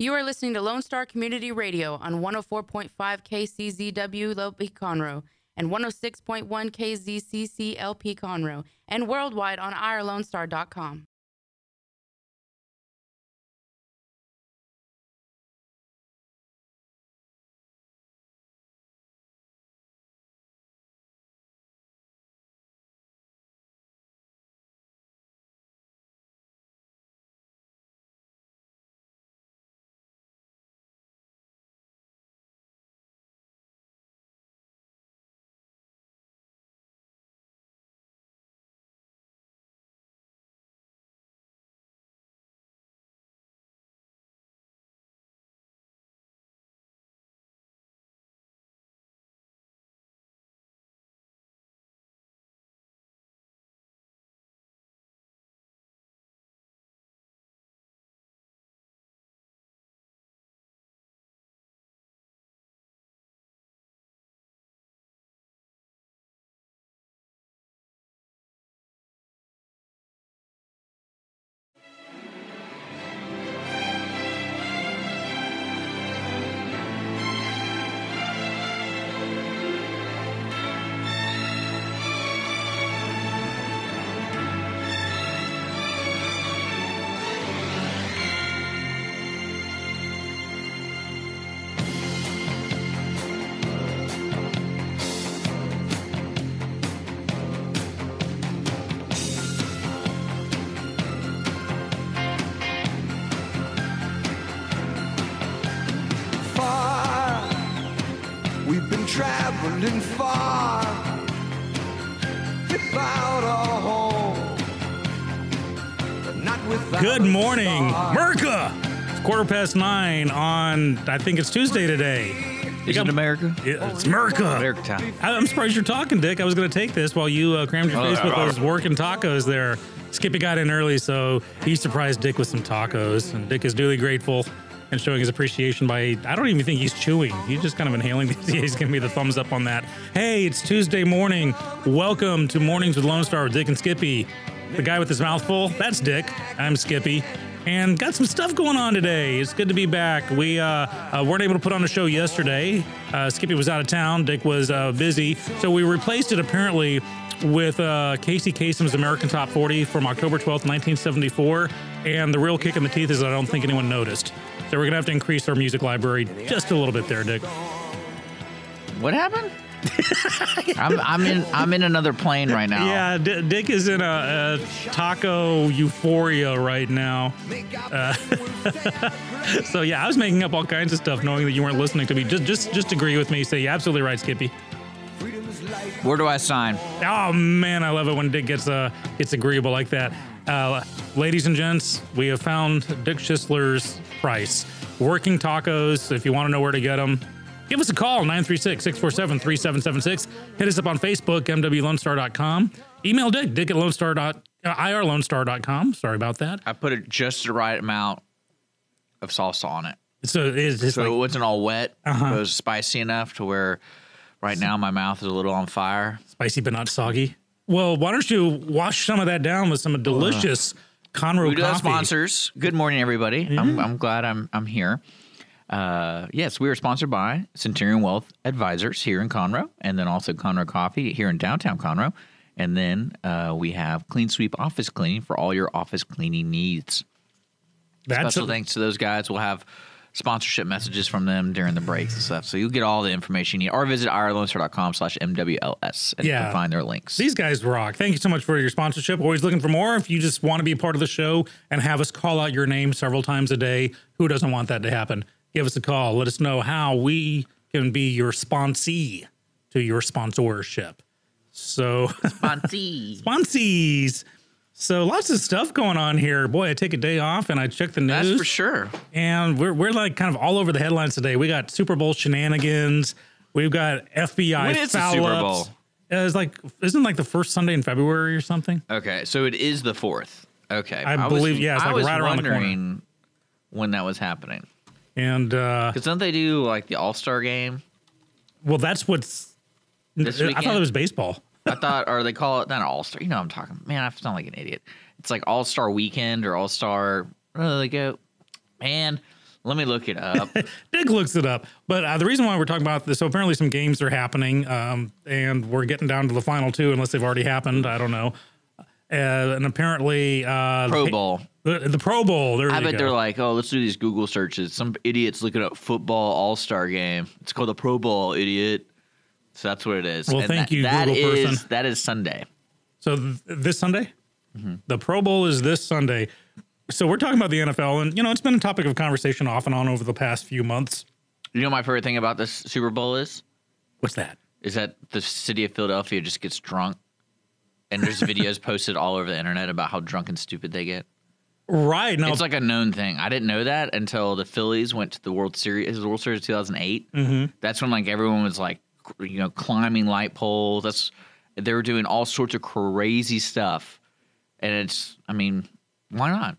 You are listening to Lone Star Community Radio on 104.5 KCZW LP Conroe and 106.1 KZCC LP Conroe and worldwide on irlonestar.com. Good morning. Merca. It's quarter past nine on, I think it's Tuesday today. Is it America? Yeah, It's Merca. America time. I- I'm surprised you're talking, Dick. I was going to take this while you uh, crammed your Oh, face with those working tacos there. Skippy got in early, so he surprised Dick with some tacos. And Dick is duly grateful and showing his appreciation by, I don't even think he's chewing. He's just kind of inhaling. These. He's giving me the thumbs up on that. Hey, it's Tuesday morning. Welcome to Mornings with Lone Star with Dick and Skippy. The guy with his mouth full, that's Dick. I'm Skippy. And got some stuff going on today. It's good to be back. We uh, uh, weren't able to put on a show yesterday. Uh, Skippy was out of town. Dick was uh, busy. So we replaced it apparently with uh, Casey Kasem's American Top 40 from October 12th, 1974. And the real kick in the teeth is I don't think anyone noticed. So we're to have to increase our music library just a little bit there, Dick. What happened? I'm, I'm in I'm in another plane right now. Yeah, D- Dick is in a, a taco euphoria right now. Uh, so yeah, I was making up all kinds of stuff, knowing that you weren't listening to me. Just, just, just agree with me. Say, you're absolutely right, Skippy. Where do I sign? Oh man, I love it when Dick gets uh gets agreeable like that. Uh, ladies and gents, we have found Dick Schisler's price. Working tacos. If you want to know where to get them, give us a call 936-647-3776. Hit us up on Facebook, mwlonestar.com. Email Dick, Dick at lonestar dot, uh, irlonestar.com. Sorry about that. I put it just the right amount of salsa on it, So it's, so it like, wasn't all wet. Uh-huh. It was spicy enough to where right now my mouth is a little on fire. spicy but not soggy. Well, why don't you wash some of that down with some delicious Conroe We do have coffee? sponsors. Good morning, everybody. I'm, I'm glad I'm I'm here. Uh, yes, we are sponsored by Centurion Wealth Advisors here in Conroe, and then also Conroe Coffee here in downtown Conroe. And then uh, we have Clean Sweep Office Cleaning for all your office cleaning needs. That's Special thanks to those guys. We'll have sponsorship messages from them during the breaks and stuff. So you'll get all the information you need. Or visit irlonestar.com slash MWLS and you Yeah. can find their links. These guys rock. Thank you so much for your sponsorship. Always looking for more. If you just want to be a part of the show and have us call out your name several times a day, who doesn't want that to happen? Give us a call. Let us know how we can be your sponsee to your sponsorship. So, Sponsee. sponsees. So, lots of stuff going on here. Boy, I take a day off and I check the news. That's for sure. And we're, we're like kind of all over the headlines today. We got Super Bowl shenanigans. We've got FBI When is the Super ups. Bowl? Uh, It's like isn't like the first Sunday in February or something? Okay, so it is the fourth. Okay, I believe- yeah, it's I like was right around the corner. wondering when that was happening And uh, because don't they do like the All Star game? well, that's what's. This I thought it was baseball. I thought, or they call it not All Star. You know, what I'm talking. Man, I sound like an idiot. It's like All Star Weekend or All Star. They go? Man, Let me look it up. Dick looks it up. But uh, the reason why we're talking about this, so apparently some games are happening, um, and we're getting down to the final two, unless they've already happened. I don't know. Uh, and apparently, uh, Pro Bowl. The, the Pro Bowl. There I bet go. they're like, oh, let's do these Google searches. Some idiots looking up football All Star game. It's called the Pro Bowl, idiot. So that's what it is. Well, And thank that- you, that Google is- person. That is Sunday. So th- this Sunday, Mm-hmm. the Pro Bowl is this Sunday. So we're talking about the NFL, and you know it's been a topic of conversation off and on over the past few months. You know, my favorite thing about this Super Bowl is What's that? is that the city of Philadelphia just gets drunk, and there's videos posted all over the internet about how drunk and stupid they get. Right now, It's like a known thing. I didn't know that until the Phillies went to the World Series. It the World Series 2008. Mm-hmm. That's when like everyone was like, you know, climbing light poles. That's they were doing all sorts of crazy stuff, and it's. I mean, why not?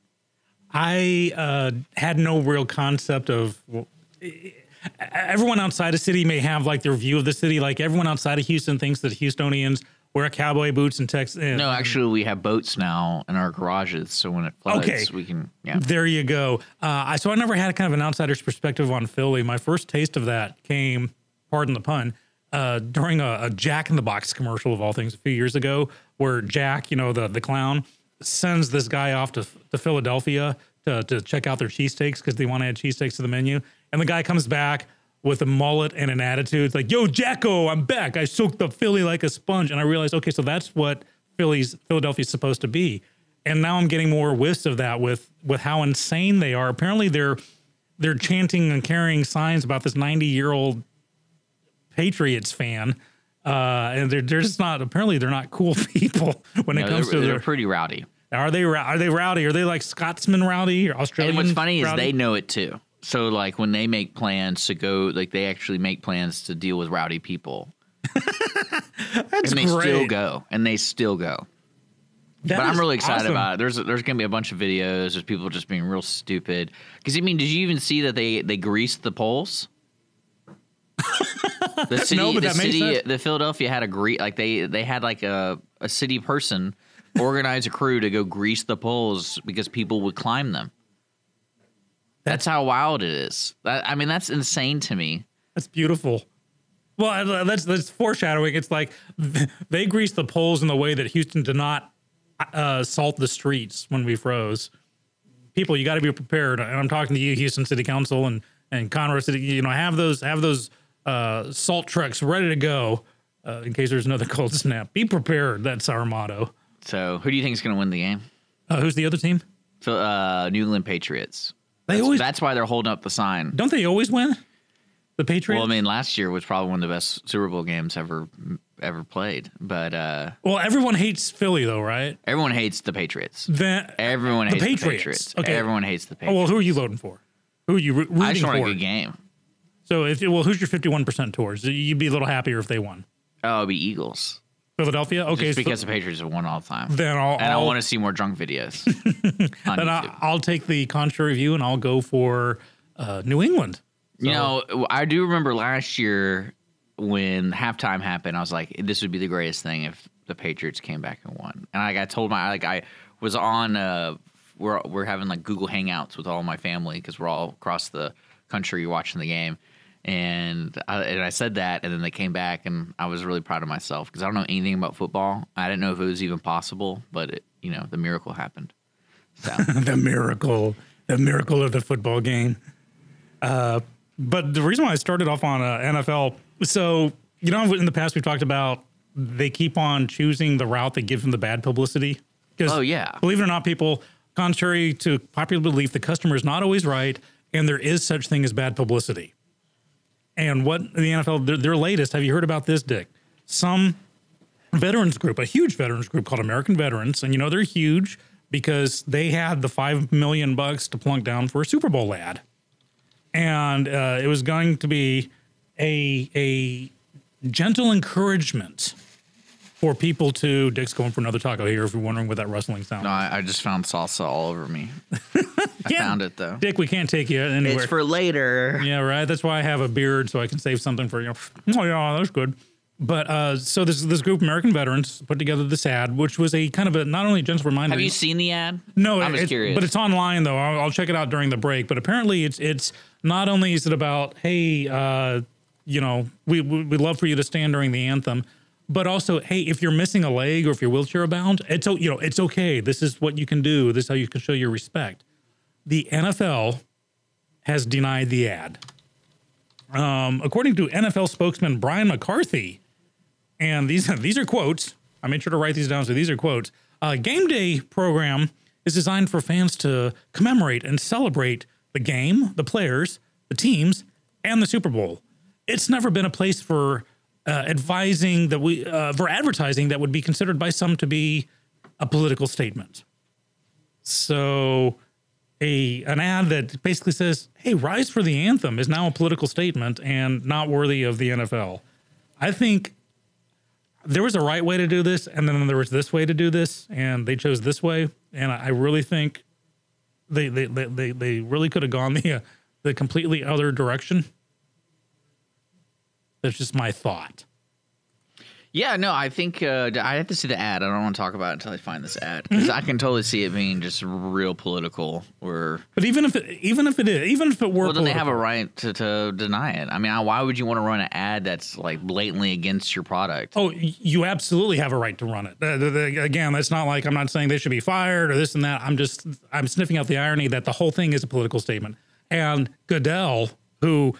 I uh, had no real concept of. Well, everyone outside a city may have like their view of the city. Like everyone outside of Houston thinks that Houstonians wear cowboy boots and Texas. No, actually, we have boats now in our garages, so when it floods, Okay. we can. Yeah, There you go. Uh, I, so I never had kind of an outsider's perspective on Philly. My first taste of that came, pardon the pun, uh, during a, a Jack in the Box commercial of all things a few years ago, where Jack, you know, the the clown, sends this guy off to, to Philadelphia to, to check out their cheesesteaks because they want to add cheesesteaks to the menu. And the guy comes back with a mullet and an attitude. It's like, yo, Jacko, I'm back. I soaked up Philly like a sponge. And I realized, okay, so that's what Philly's Philadelphia's supposed to be. And now I'm getting more whiffs of that with with how insane they are. Apparently they're they're chanting and carrying signs about this 90 year old Patriots fan. Uh, and they're, they're just not apparently they're not cool people when it No, comes they're, to they're their pretty rowdy. are they are they rowdy? Are they like Scotsman rowdy or Australian? And what's funny is they know it too. So like when they make plans to go, like they actually make plans to deal with rowdy people, That's and they great. still go, and they still go. That but I'm really excited awesome. about it. There's there's gonna be a bunch of videos of people just being real stupid. Because I mean, did you even see that they they greased the poles? The city, No, but the that makes city, sense. the Philadelphia had a grease like they they had like a a city person organize a crew to go grease the poles because people would climb them. That's how wild it is. I mean, that's insane to me. That's beautiful. Well, that's that's foreshadowing. It's like they greased the poles in the way that Houston did not uh, salt the streets when we froze. People, you got to be prepared. And I'm talking to you, Houston City Council and and Conroe City. You know, have those have those uh, salt trucks ready to go uh, in case there's another cold snap. Be prepared. That's our motto. So, who do you think is going to win the game? Uh, who's the other team? Phil- Uh, New England Patriots. They That's, always that's why they're holding up the sign. don't they always win? The Patriots. Well, I mean, last year was probably one of the best Super Bowl games ever ever played. But uh, well, everyone hates Philly though, right? everyone hates the Patriots. Everyone The hates the Patriots. Patriots. Okay. Everyone hates the Oh Patriots. well, who are you voting for? Who are you roo- rooting I just want for? a good game. So if well, who's your fifty-one percent towards? You'd be a little happier if they won. Oh, it'll be Eagles. Philadelphia. Okay, Just so because the Patriots have won all the time. then I'll, and I I'll want to see more drunk videos. then I'll, I'll take the contrary view and I'll go for uh, New England. You know, I do remember last year when halftime happened. I was like, "This would be the greatest thing if the Patriots came back and won." And like I told my like I was on uh we're we're having like Google Hangouts with all my family because we're all across the country watching the game. And I, and I said that, and then they came back, and I was really proud of myself because I don't know anything about football. I didn't know if it was even possible, but it, you know, the miracle happened. So the miracle, the miracle of the football game. Uh, but the reason why I started off on uh, NFL, so you know, in the past we've talked about they keep on choosing the route that gives them the bad publicity. 'Cause Oh, yeah. believe it or not, people, contrary to popular belief, the customer is not always right, and there is such thing as bad publicity. And what the NFL, their, their latest, have you heard about this, Dick? Some veterans group, a huge veterans group called American Veterans, and you know they're huge because they had the five million bucks to plunk down for a Super Bowl ad, and uh, it was going to be a a gentle encouragement for people to. Dick's going for another taco here. If you're wondering what that rustling sound. no, I, I just found salsa all over me. I found it though. Dick, we can't take you anywhere. It's for later. Yeah, right. That's why I have a beard so I can save something for you. Oh yeah, that's good. But uh, so this this group of American veterans put together this ad, which was a kind of a not only a gentle reminder. Have you seen the ad? No, I'm just curious. but it's online though. I'll, I'll check it out during the break. But apparently, it's it's not only is it about hey, uh, you know, we we we'd love for you to stand during the anthem, but also hey, if you're missing a leg or if you're wheelchair bound, it's you know it's okay. This is what you can do. This is how you can show your respect. The NFL has denied the ad. Um, according to NFL spokesman Brian McCarthy, and these these are quotes. I made sure to write these down, so these are quotes. Uh, game day program is designed for fans to commemorate and celebrate the game, the players, the teams, and the Super Bowl. It's never been a place for uh, advising that we uh, for advertising that would be considered by some to be a political statement. So, a an ad that basically says, "Hey, rise for the anthem" is now a political statement and not worthy of the NFL. I think there was a right way to do this, and then there was this way to do this, and they chose this way. And I I really think they they they they, really could have gone the uh, the completely other direction. That's just my thought. Yeah, no, I think uh, I have to see the ad. I don't want to talk about it until I find this ad because Mm-hmm. I can totally see it being just real political. Or But even if it, even if it is, even if it were, well, then they have a right to, to deny it. I mean, why would you want to run an ad that's like blatantly against your product? Oh, you absolutely have a right to run it. Uh, again, that's not like I'm not saying they should be fired or this and that. I'm just I'm sniffing out the irony that the whole thing is a political statement. And Goodell, who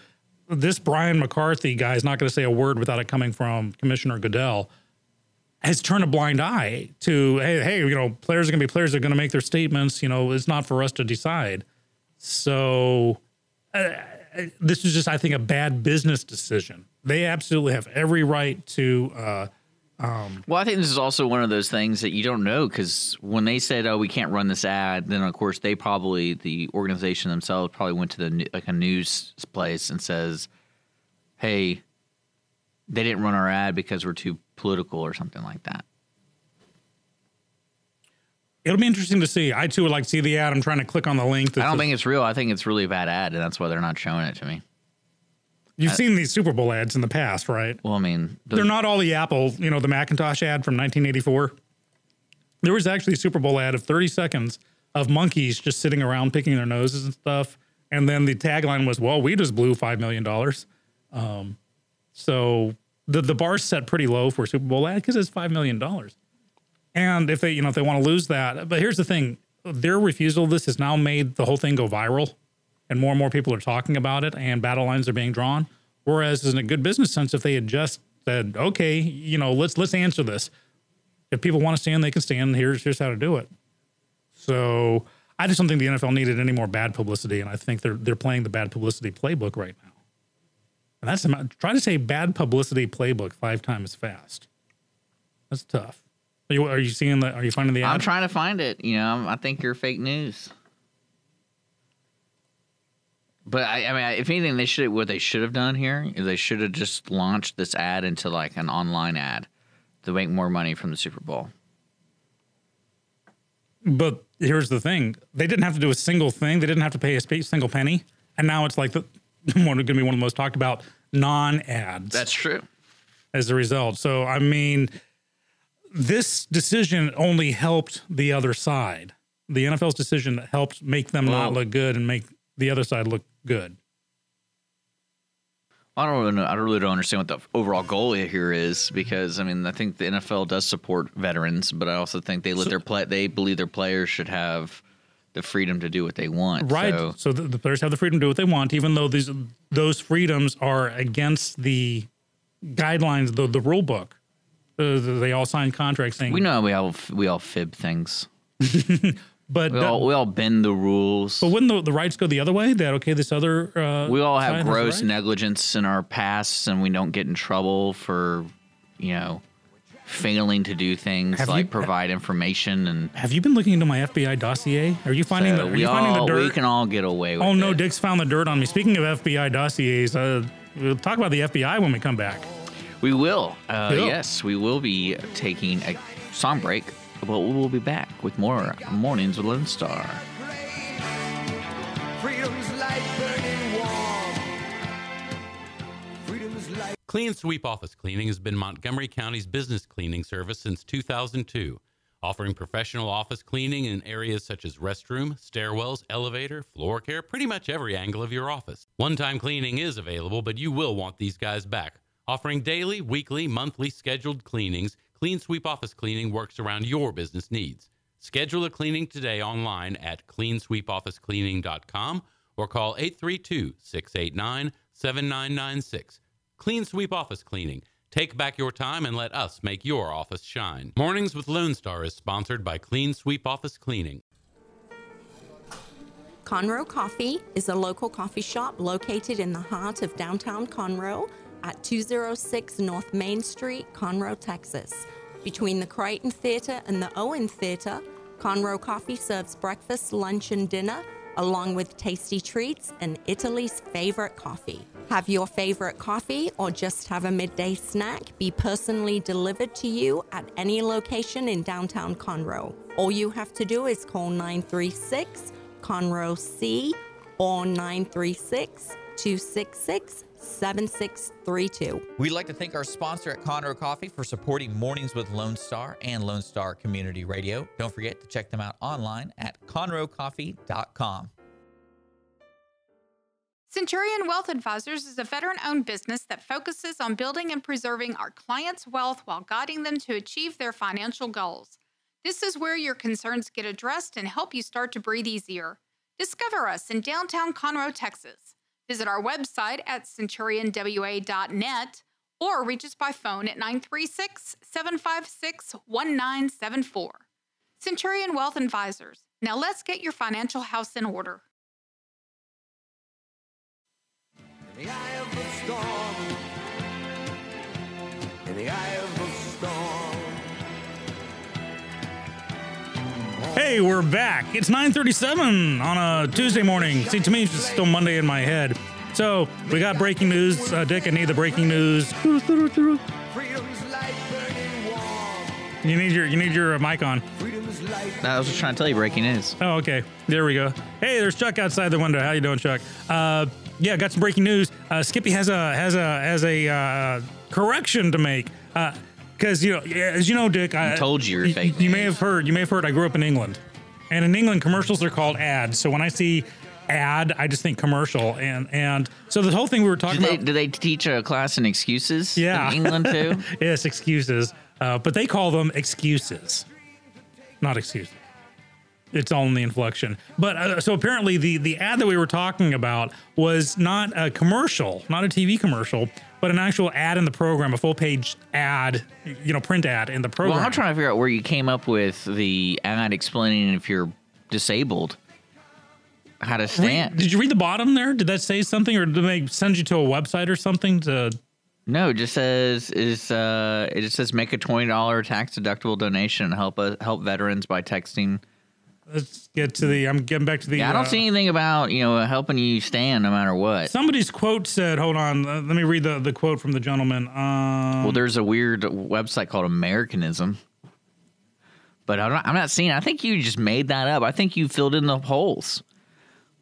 this Brian McCarthy guy is not going to say a word without it coming from Commissioner Goodell, has turned a blind eye to hey, hey, you know, players are going to be players. They're going to make their statements. You know, it's not for us to decide. So uh, this is just, I think, a bad business decision. They absolutely have every right to. Uh, Um, well, I think this is also one of those things that you don't know because when they said, "Oh, we can't run this ad," then of course they probably the organization themselves probably went to the like a news place and says, "Hey, they didn't run our ad because we're too political or something like that." It'll be interesting to see. I too would like to see the ad. I'm trying to click on the link. I don't think it's real. I think it's really a bad ad, and that's why they're not showing it to me. You've seen these Super Bowl ads in the past, right? Well, I mean, the- They're not all the Apple, you know, the Macintosh ad from 1984. There was actually a Super Bowl ad of 30 seconds of monkeys just sitting around picking their noses and stuff. And then the tagline was, "Well, we just blew five million dollars." Um, so the the bar's set pretty low for a Super Bowl ad because it's five million dollars. And if they, you know, if they want to lose that, but here's the thing: their refusal of this has now made the whole thing go viral, and more and more people are talking about it, and battle lines are being drawn. Whereas, in a good business sense, if they had just said, "Okay, you know, let's let's answer this. If people want to stand, they can stand. Here's here's how to do it." So I just don't think the NFL needed any more bad publicity, and I think they're they're playing the bad publicity playbook right now. And that's try to say bad publicity playbook five times fast. That's tough. Are you, are you seeing the? Are you finding the? I'm trying to find it. You know, I think you're fake news. But I, I mean, if anything, they should what they should have done here is they should have just launched this ad into like an online ad to make more money from the Super Bowl. But here's the thing: they didn't have to do a single thing. They didn't have to pay a single penny, and now it's like the one going to be one of the most talked about non-ads. That's true. as a result. So, I mean, this decision only helped the other side. The NFL's decision that helped make them not look good and make the other side look good. I don't really know. I really don't understand what the overall goal here is because I mean I think the NFL does support veterans, but I also think they let their play. They believe their players should have the freedom to do what they want. Right. So, So, the, the players have the freedom to do what they want, even though these those freedoms are against the guidelines, the the rule book. Uh, they all sign contracts saying we know we all we all fib things. but We all we all bend the rules. but wouldn't the, the rights go the other way? That okay, this other uh, we all have gross right? negligence in our pasts, and we don't get in trouble for you know failing to do things Have you- like provide information and. Have you been looking into my FBI dossier? Are you finding So the? Are we you finding the dirt? we can all get away with Oh no, it. Dick's found the dirt on me. Speaking of FBI dossiers, uh, we'll talk about the FBI when we come back. We will. Uh, Cool. Yes, we will be taking a song break, but we will be back with more Mornings with Lone Star. Freedom's light burning warm. Freedom's light. Clean Sweep Office Cleaning has been Montgomery County's business cleaning service since 2002, offering professional office cleaning in areas such as restroom, stairwells, elevator, floor care, pretty much every angle of your office. One time cleaning is available, but you will want these guys back. Offering daily, weekly, monthly scheduled cleanings, Clean Sweep Office Cleaning works around your business needs. Schedule a cleaning today online at cleansweepofficecleaning.com or call 832 689 7996. Clean Sweep Office Cleaning. Take back your time and let us make your office shine. Mornings with Lone Star is sponsored by Clean Sweep Office Cleaning. Conroe Coffee is a local coffee shop located in the heart of downtown Conroe at 206 North Main Street, Conroe, Texas. Between the Crighton Theater and the Owen Theater, Conroe Coffee serves breakfast, lunch, and dinner, along with tasty treats and Italy's favorite coffee. Have your favorite coffee or just have a midday snack be personally delivered to you at any location in downtown Conroe. All you have to do is call 936 Conroe C or 936 266 7632. We'd like to thank our sponsor at Conroe Coffee for supporting Mornings with Lone Star and Lone Star Community Radio. Don't forget to check them out online at conroecoffee.com. Centurion Wealth Advisors is a veteran owned business that focuses on building and preserving our clients' wealth while guiding them to achieve their financial goals. This is where your concerns get addressed and help you start to breathe easier. Discover us in downtown Conroe, Texas. Visit our website at centurionwa.net or reach us by phone at 936 756 1974. Centurion Wealth Advisors. Now let's get your financial house in order. In the eye of the storm. In the eye of Hey, we're back. It's 9:37 on a Tuesday morning. See, to me, it's still Monday in my head. So we got breaking news. Uh, Dick, I need the breaking news. Freedom's light burning warm. You need your you need your uh, mic on. I was just trying to tell you breaking news. Oh, okay. There we go. Hey, there's Chuck outside the window. How you doing, Chuck? Uh, yeah, got some breaking news. Uh, Skippy has a has a has a uh, correction to make. Because you know, as you know, Dick, I told you you're you, fake you may have heard. You may have heard. I grew up in England, and in England, commercials are called ads. So when I see ad, I just think commercial, and and so the whole thing we were Do talking they, about. do they teach a class in excuses Yeah. in England too? yes, excuses, uh, but they call them excuses, not excuses. It's all in the inflection. But uh, so apparently, the the ad that we were talking about was not a commercial, not a TV commercial, but an actual ad in the program, a full page ad, you know, print ad in the program. Well, I'm trying to figure out where you came up with the ad explaining if you're disabled how to Read- stand. did you read the bottom there? Did that say something, or did they send you to a website or something to? No, it just says is uh, it just says make a twenty dollar tax deductible donation and help uh, help veterans by texting. Let's get to the. I'm getting back to the. Yeah, I don't uh, see anything about you know helping you stand no matter what. Somebody's quote said, "Hold on, uh, let me read the, the quote from the gentleman." Um, Well, there's a weird website called Americanism, but I'm not, I'm not seeing. I think you just made that up. I think you filled in the holes.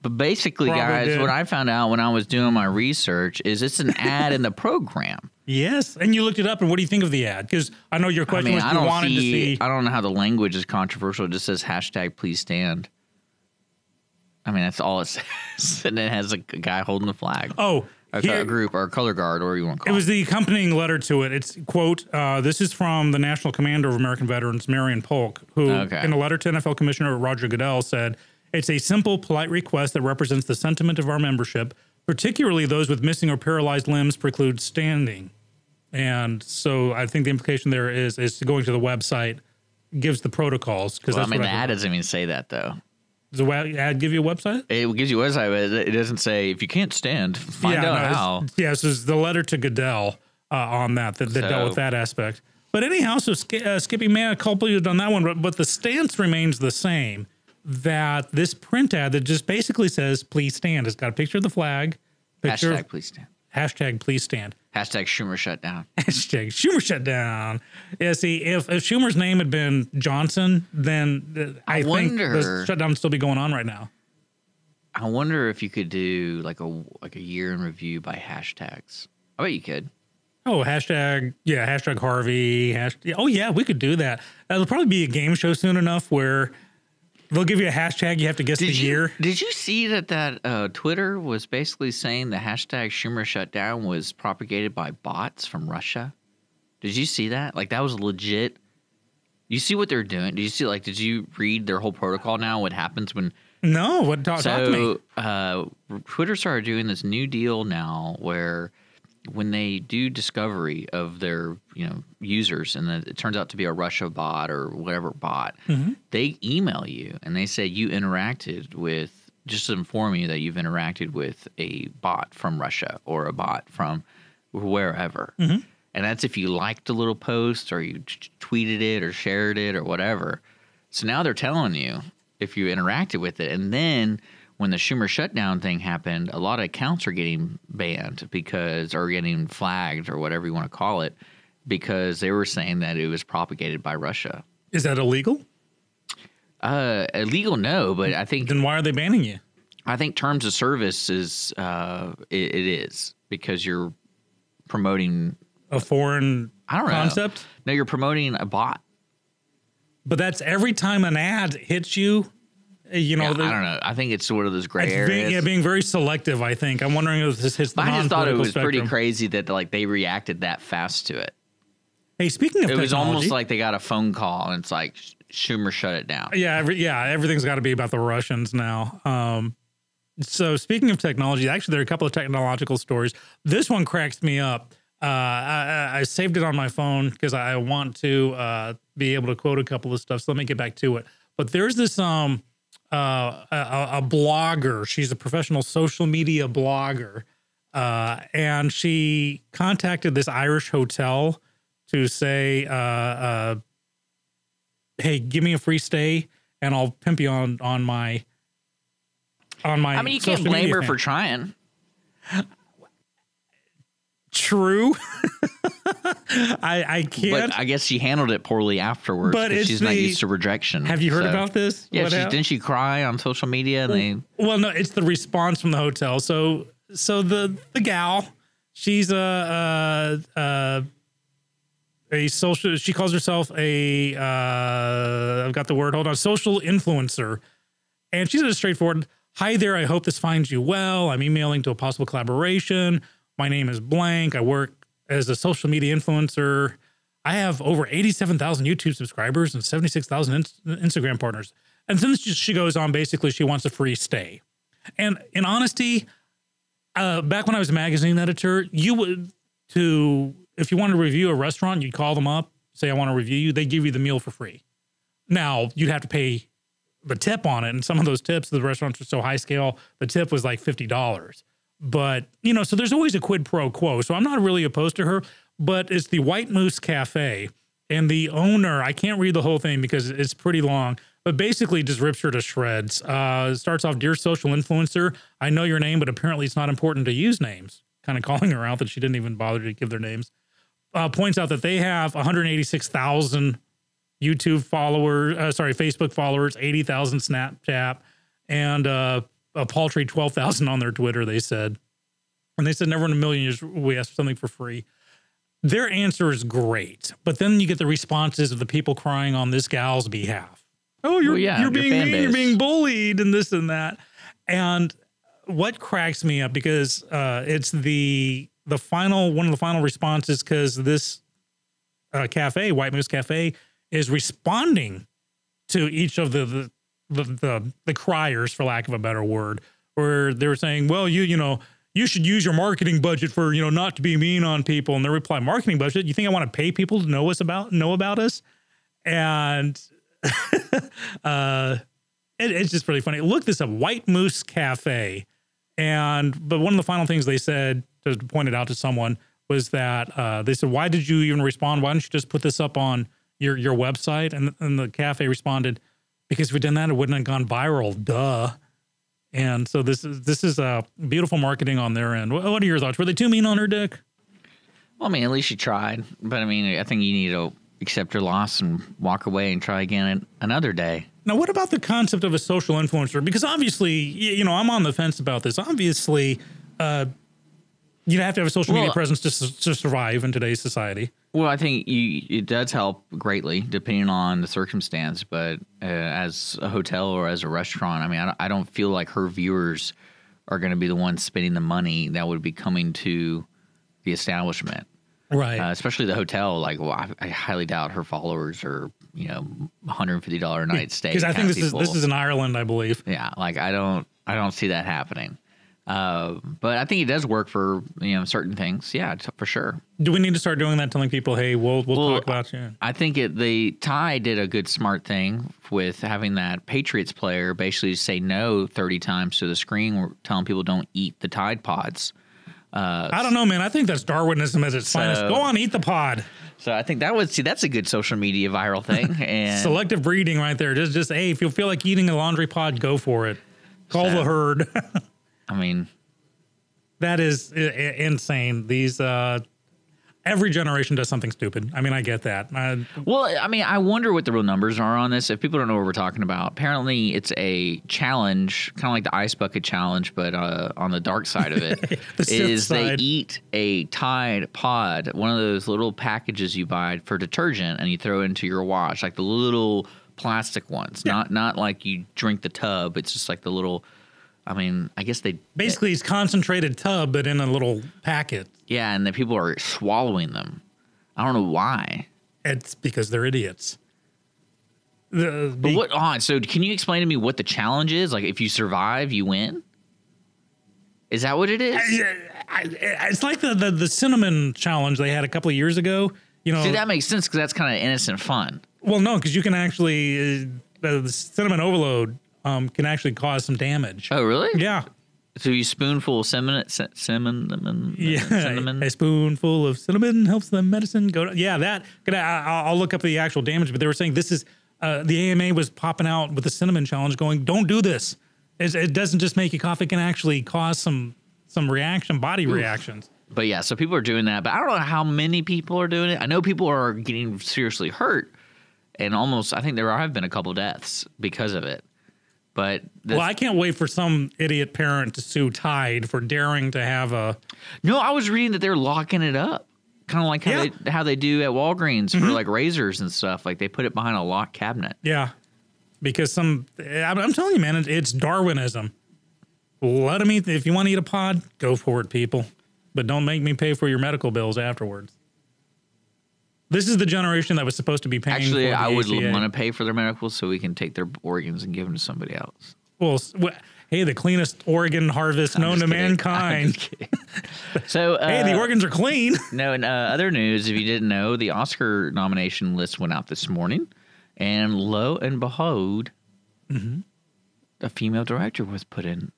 But basically, Probably guys, did. what I found out when I was doing my research is it's an ad in the program. Yes, and you looked it up, and what do you think of the ad? Because I know your I question mean, was I you don't wanted see, to see. I don't know how the language is controversial. It just says hashtag please stand. I mean, that's all it says, and it has a guy holding the flag. oh, a, here- group or a color guard, or you want to It call was the accompanying letter to it. It's quote. Uh, this is from the National Commander of American Veterans, Marion Polk, who, Okay. in a letter to NFL Commissioner Roger Goodell, said, "It's a simple, polite request that represents the sentiment of our membership, particularly those with missing or paralyzed limbs preclude standing." And so, I think the implication there is is going to the website gives the protocols because Well, I mean, the I ad doesn't even say that though. Does the ad give you a website? It gives you a website, but it doesn't say if you can't stand, find out no, how. Yeah, so it's the letter to Goodell uh, on that that, that dealt with that aspect. But anyhow, so uh, Skippy may have couple you on that one, but, but the stance remains the same. That this print ad that just basically says "Please stand." It's got a picture of the flag, picture Hashtag of, please stand. Hashtag Please stand, Hashtag Schumer shut down. hashtag Schumer shut down. Yeah, see, if, if Schumer's name had been Johnson, then uh, I, I think wonder- the shutdown would still be going on right now. I wonder if you could do like a like a year in review by hashtags. I bet you could. Oh, hashtag yeah, hashtag Harvey. Hashtag, oh yeah, we could do that. That'll probably be a game show soon enough where they'll give you a hashtag. You have to guess the you year. did you see that that uh, Twitter was basically saying the hashtag Schumer shutdown was propagated by bots from Russia? Did you see that? Like that was legit. You see what they're doing? Did you see like? Did you read their whole protocol now? What happens when No, what talk, talk to me? so uh, Twitter started doing this new deal now where when they do discovery of their you know users and it turns out to be a Russia bot or whatever bot, Mm-hmm. they email you and they say you interacted with just to inform you that you've interacted with a bot from Russia or a bot from wherever. Mm-hmm. And that's if you liked a little post or you t- tweeted it or shared it or whatever. So now they're telling you if you interacted with it. And then when the Schumer shutdown thing happened, a lot of accounts are getting banned because, or getting flagged or whatever you want to call it, because they were saying that it was propagated by Russia. Is that illegal? Uh, illegal, no, but I think Then why are they banning you? I think terms of service is uh, it, it is because you're promoting. A foreign I don't know. concept? No, you're promoting a bot. But that's every time an ad hits you. You know, Yeah, the- I don't know. I think it's sort of those gray areas. being, yeah, being very selective. I think. I'm wondering if this hits the. I just thought it was pretty crazy that like they reacted that fast to it. Hey, speaking of It was almost like they got a phone call and it's like Schumer shut it down. Yeah, every, yeah, everything's got to be about the Russians now. Um, so speaking of technology, actually, there are a couple of technological stories. This one cracks me up. Uh, I, I- I saved it on my phone because I want to uh, be able to quote a couple of stuff. So let me get back to it. But there's this um uh, a, a blogger. She's a professional social media blogger, uh, and she contacted this Irish hotel to say, uh, uh, "Hey, give me a free stay, and I'll pimp you on on my on my." I mean, you can't blame her thing." for trying. True. I I can't. But I guess she handled it poorly afterwards. But she's not used to rejection. have you heard so- about this? Yeah, she, didn't she cry on social media? And they Well, no, it's the response from the hotel. So, so the the gal, she's a a, a, a social. She calls herself a. Uh, I've got the word. Hold on, social influencer, and she's just straightforward. Hi there. I hope this finds you well. I'm emailing to a possible collaboration. My name is blank. I work as a social media influencer. I have over 87,000 YouTube subscribers and 76,000 in- Instagram partners. And then she, she goes on, basically, she wants a free stay. And in honesty, uh, back when I was a magazine editor, you would, to, if you wanted to review a restaurant, you'd call them up, say, I want to review you. They give you the meal for free. Now, you'd have to pay the tip on it. And some of those tips, the restaurants are so high scale, the tip was like $50. But, you know, so there's always a quid pro quo. So I'm not really opposed to her, but it's the White Moose Cafe. And the owner, I can't read the whole thing because it's pretty long, but basically just rips her to shreds. Uh, starts off, Dear social influencer, I know your name, but apparently it's not important to use names. Kind of calling her out that she didn't even bother to give their names. Uh, points out that they have 186,000 YouTube followers, uh, sorry, Facebook followers, 80,000 Snapchat, and uh, a paltry 12,000 on their Twitter, they said. And they said, never in a million years we ask for something for free. Their answer is great, but then you get the responses of the people crying on this gal's behalf. Oh, you're, Well, yeah, you're being mean, you're being bullied, and this and that. And what cracks me up because uh, it's the the final one of the final responses because this uh, cafe, White Moose Cafe, is responding to each of the the, the the the criers, for lack of a better word, where they were saying, "Well, you you know." You should use your marketing budget for you know not to be mean on people. And their reply, marketing budget. You think I want to pay people to know us about know about us? And uh, it, it's just really funny. Look this up, White Moose Cafe, and but one of the final things they said to point it out to someone was that uh, they said, "Why did you even respond? Why don't you just put this up on your your website?" And and the cafe responded, "Because if we done that, it wouldn't have gone viral. Duh." And so this is this is uh, beautiful marketing on their end. What, what are your thoughts? Were they too mean on her, Dick? Well, I mean, at least she tried. But I mean, I think you need to accept your loss and walk away and try again an- another day. Now, what about the concept of a social influencer? Because obviously, you know, I'm on the fence about this. Obviously, uh, You have to have a social media presence to, to survive in today's society. Well, I think you, it does help greatly depending on the circumstance. But uh, as a hotel or as a restaurant, I mean, I don't, I don't feel like her viewers are going to be the ones spending the money that would be coming to the establishment, Right. uh, especially the hotel. Like, well, I, I highly doubt her followers are, you know, one hundred and fifty dollar a night stay. Because I think this is this is in Ireland, I believe. Yeah, like I don't I don't see that happening. Uh, but I think it does work for you know certain things. Yeah, t- for sure. Do we need to start doing that, telling people, "Hey, we'll we'll, Well, talk about you"? I think it the Ty did a good smart thing with having that Patriots player basically say no thirty times to the screen, telling people don't eat the Tide Pods. I don't know, man. I think that's Darwinism at its finest. Go on, eat the pod. So I think that would see that's a good social media viral thing. And Selective breeding, right there. Just just hey, if you feel like eating a laundry pod, go for it. Call So- the herd. I mean, that is I- I- insane. These uh, every generation does something stupid. I mean, I get that. Uh, Well, I mean, I wonder what the real numbers are on this. If people don't know what we're talking about, apparently it's a challenge, kind of like the ice bucket challenge, but uh, on the dark side of it, The is they side. eat a Tide Pod, one of those little packages you buy for detergent, and you throw into your wash, like the little plastic ones, not not like you drink the tub. It's just like the little. I mean, I guess they basically, it's concentrated tub, but in a little packet. yeah, and the people are swallowing them. I don't know why. It's because they're idiots. The, But what on? So can you explain to me what the challenge is? Like if you survive, you win. Is that what it is? I- I- it's like the, the the cinnamon challenge they had a couple of years ago. You know, See, that makes sense because that's kind of innocent fun. well, no, because you can actually uh, the, the cinnamon overload um, can actually cause some damage. Oh, really? Yeah, So you spoonful of cinnamon, cinnamon, cinnamon, yeah. cinnamon. A spoonful of cinnamon helps the medicine go. down. Yeah, that. I, I'll look up the actual damage, but they were saying this is uh, the AMA was popping out with the cinnamon challenge, going, "Don't do this. It's, it doesn't just make you cough; it can actually cause some some reaction, body reactions." But yeah, so people are doing that. But I don't know how many people are doing it. I know people are getting seriously hurt, and almost I think there have been a couple deaths because of it. But the, Well, I can't wait for some idiot parent to sue Tide for daring to have a. no, I was reading that they're locking it up, kind of like how Yeah. Mm-hmm. they how they do at Walgreens for like razors and stuff. Like they put it behind a locked cabinet. Yeah, because some. I'm telling you, man, it's Darwinism. Let them eat. If you want to eat a pod, go for it, people. But don't make me pay for your medical bills afterwards. This is the generation that was supposed to be paying. Actually, for the I would want to pay for their medicals so we can take their organs and give them to somebody else. Well, wh- hey, the cleanest organ harvest known just to kidding. I'm mankind. so, uh, hey, the organs are clean. no, in uh, other news, if you didn't know, the Oscar nomination list went out this morning, and lo and behold, Mm-hmm. a female director was put in.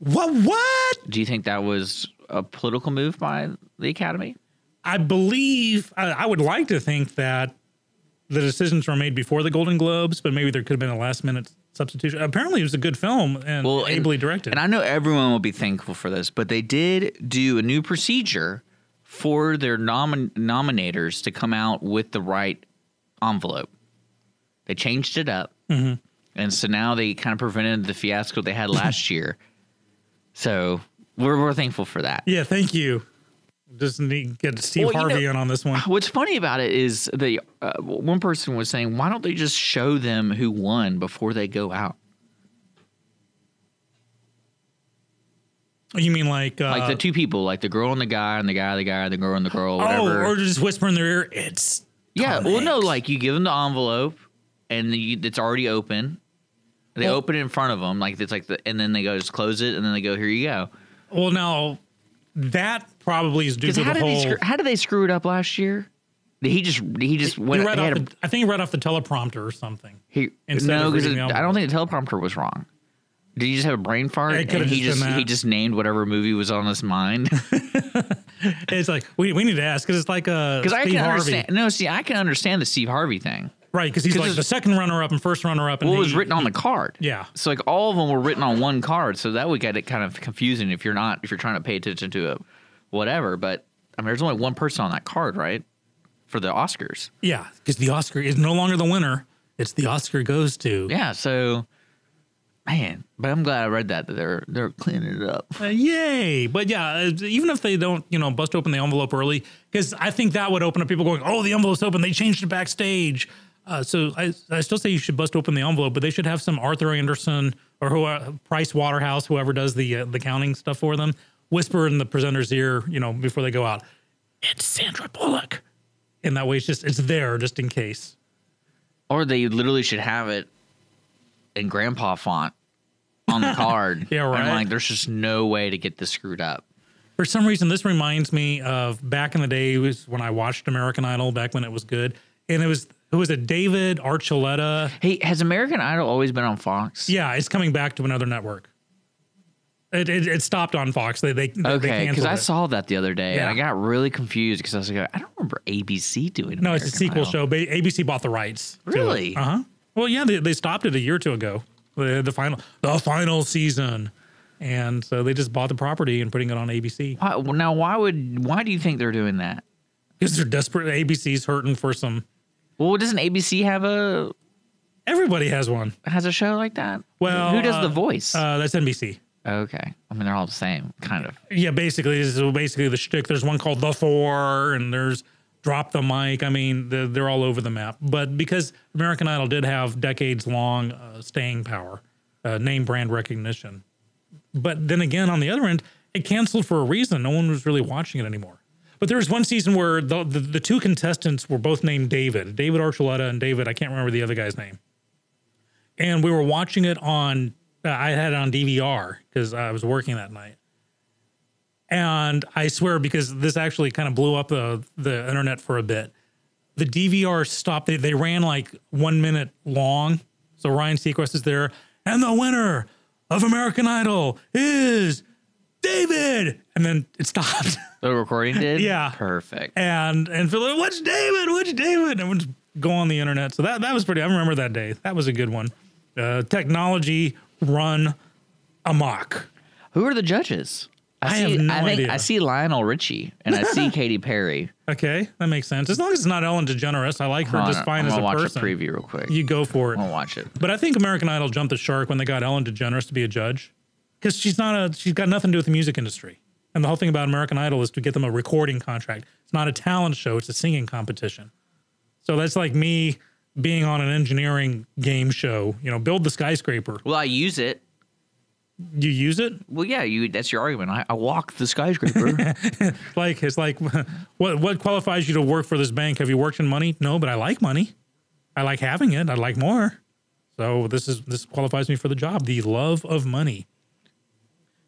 what? What? Do you think that was a political move by the Academy? I believe I, I would like to think that the decisions were made before the Golden Globes, but maybe there could have been a last minute substitution. Apparently, it was a good film and well, ably directed. And I know everyone will be thankful for this, but they did do a new procedure for their nomin- nominators to come out with the right envelope. They changed it up. Mm-hmm. And so now they kind of prevented the fiasco they had last year. So we're, we're thankful for that. yeah, thank you. Need to get Steve Well, Harvey know- in on this one. What's funny about it is the uh, one person was saying, why don't they just show them who won before they go out? You mean like uh, Like the two people, like the girl and the guy, and the guy, the guy, and the girl and the girl, whatever. oh, or just whisper in their ear? It's Yeah, well, no, like you give them the envelope, and you, it's already open. They Well- open it in front of them, like it's like the, and then they go just close it, and then they go, "Here you go." well, now that probably is due to how the did whole. they screw, how did they screw it up last year? He just he just he went read he off a- the, I think he read off the teleprompter or something. he, no because I don't think the teleprompter was wrong. Did he just have a brain fart It and he just just he just named whatever movie was on his mind? It's like we, we need to ask because it's like a Because I Steve can Harvey, understand. No, see, I can understand the Steve Harvey thing. right? Because he's 'Cause like the second runner up and first runner up. And What was written on the card? Yeah. So like all of them were written on one card, so that would get it kind of confusing if you're not if you're trying to pay attention to it, whatever. But I mean, there's only one person on that card, right? For the Oscars. Yeah, because the Oscar is no longer the winner. It's the Oscar goes to. Yeah. So Man, but I'm glad I read that that they're they're cleaning it up. Uh, yay! But yeah, uh, even if they don't, you know, bust open the envelope early, because I think that would open up people going, "Oh, the envelope's open. They changed it backstage." Uh, so I, I still say you should bust open the envelope, but they should have some Arthur Andersen or who uh, Price Waterhouse, whoever does the uh, the counting stuff for them, whisper in the presenter's ear, you know, before they go out. It's Sandra Bullock, and that way it's just it's there just in case. Or they literally should have it in grandpa font on the card. Yeah, And right. I'm like, there's just no way to get this screwed up. For some reason, this reminds me of back in the day when I watched American Idol back when it was good, and it was who was it? David Archuleta. Hey, has American Idol always been on Fox? Yeah, it's coming back to another network. It it, it stopped on Fox. They they they Okay, because I it. saw that the other day, and Yeah. I got really confused because I was like, I don't remember ABC doing. It. No, it's a sequel Idol. show. ABC bought the rights. Really? Uh huh. Well, yeah, they, they stopped it a year or two ago. The, the final the final season, and so they just bought the property and putting it on ABC Why, now, why would why do you think they're doing that? because they're desperate. ABC's hurting for some. Well, doesn't ABC have a Everybody has one. has a show like that? Well, who does uh, the voice? Uh, that's NBC. Okay, I mean they're all the same, kind of. Yeah, basically, this is basically the shtick. There's one called The Four, and there's Drop the Mic. I mean, they're, they're all over the map. But because American Idol did have decades long uh, staying power, uh, name brand recognition. But then again, on the other end, it canceled for a reason. No one was really watching it anymore. But there was one season where the, the, the two contestants were both named David, David Archuleta and David, I can't remember the other guy's name. And we were watching it on, I had it on DVR because I was working that night. And I swear, because this actually kind of blew up the, the internet for a bit, the DVR stopped. They, they ran like one minute long. So Ryan Seacrest is there. And the winner of American Idol is David. And then it stopped. The recording did. Yeah. perfect. and and Phil, what's David? What's David? And would go on the internet. So that that was pretty. I remember that day. That was a good one. Uh, technology run amok. Who are the judges? I see, have no I think idea. I see Lionel Richie and I see Katy Perry. Okay, that makes sense. As long as it's not Ellen DeGeneres, I like her Hold just fine I'm as a gonna watch person. a preview real quick. You go for it. Gonna watch it. But I think American Idol jumped the shark when they got Ellen DeGeneres to be a judge, because she's not a she's got nothing to do with the music industry. And the whole thing about American Idol is to get them a recording contract. It's not a talent show; it's a singing competition. So that's like me being on an engineering game show. You know, build the skyscraper. Well, I use it. You use it Well, yeah, you. That's your argument. I, I walk the skyscraper. like it's like what what qualifies you to work for this bank? Have you worked in money? No, but I like money. I like having it. I like more. So this is this qualifies me for the job. The love of money.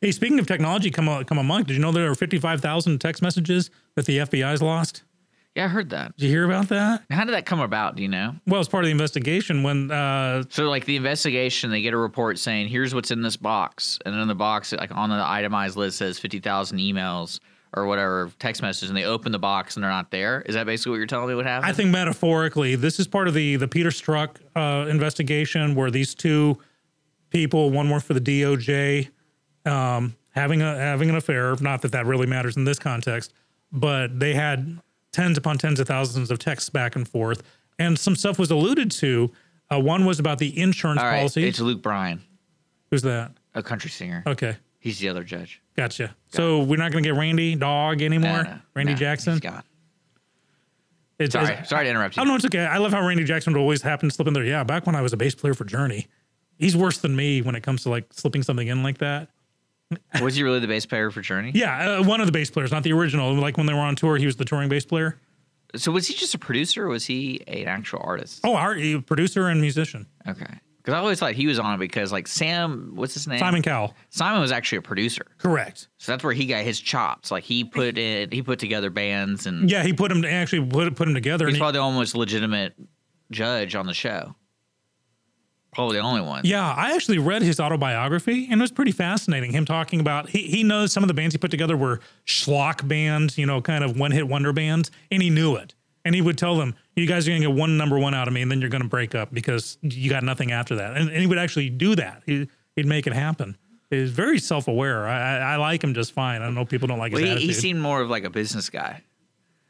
Hey, speaking of technology, come a, come among. Did you know there are fifty five thousand text messages that the FBI's lost? Yeah, I heard that. Did you hear about that? How did that come about? Do you know? Well, it's part of the investigation when uh, So, like the investigation, they get a report saying, "Here's what's in this box," and then in the box, like on the itemized list, says fifty thousand emails or whatever text messages, and they open the box and they're not there. Is that basically what you're telling me? What happened? I think metaphorically, this is part of the the Peter Strzok uh, investigation, where these two people, one worked for the DOJ, um, having a having an affair. Not that that really matters in this context, but they had tens upon tens of thousands of texts back and forth, and some stuff was alluded to. Uh, one was about the insurance All right, policy. it's Luke Bryan, Who's that? a country singer. Okay, He's the other judge. gotcha. So we're not going to get Randy Dog anymore. No, no, Randy no, Jackson. He's gone. It's, Sorry, it's- sorry to interrupt you. don't know. It's okay. I love how Randy Jackson would always happen to slip in there. Yeah, back when I was a bass player for Journey, he's worse than me when it comes to like slipping something in like that. Was he really the bass player for Journey? Yeah, uh, one of the bass players, not the original. Like when they were on tour, he was the touring bass player. So was he just a producer, or was he an actual artist? Oh, our he- producer and musician, Okay. Because I always thought he was on it because like Sam, what's his name? Simon Cowell. Simon was actually a producer. Correct. So that's where he got his chops. Like he put it, he put together bands, and Yeah, he put him to actually put put him together. he's And he- probably the almost legitimate judge on the show. Probably the only one. yeah, I actually read his autobiography and it was pretty fascinating. Him talking about he he knows some of the bands he put together were schlock bands, you know, kind of one hit wonder bands, and he knew it. And he would tell them, "You guys are gonna get one number one out of me, and then you're gonna break up because you got nothing after that." And, and he would actually do that. He, he'd make it happen. He's very self aware. I, I I like him just fine. I know people don't like Well, his he, attitude. he seemed more of like a business guy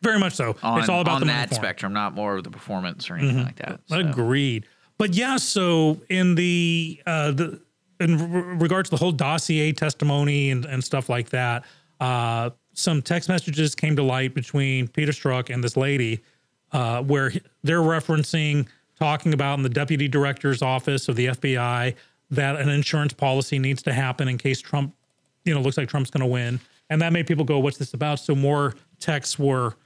very much so. on, it's all about on that spectrum, not more of the performance or mm-hmm. anything like that. So. Agreed. But yeah, so in the uh the in re- regards to the whole dossier testimony and, and stuff like that, uh, some text messages came to light between Peter Strzok and this lady, uh, where they're referencing talking about in the deputy director's office of the FBI that an insurance policy needs to happen in case Trump, you know, looks like Trump's going to win, and that made people go, "What's this about?" So more texts were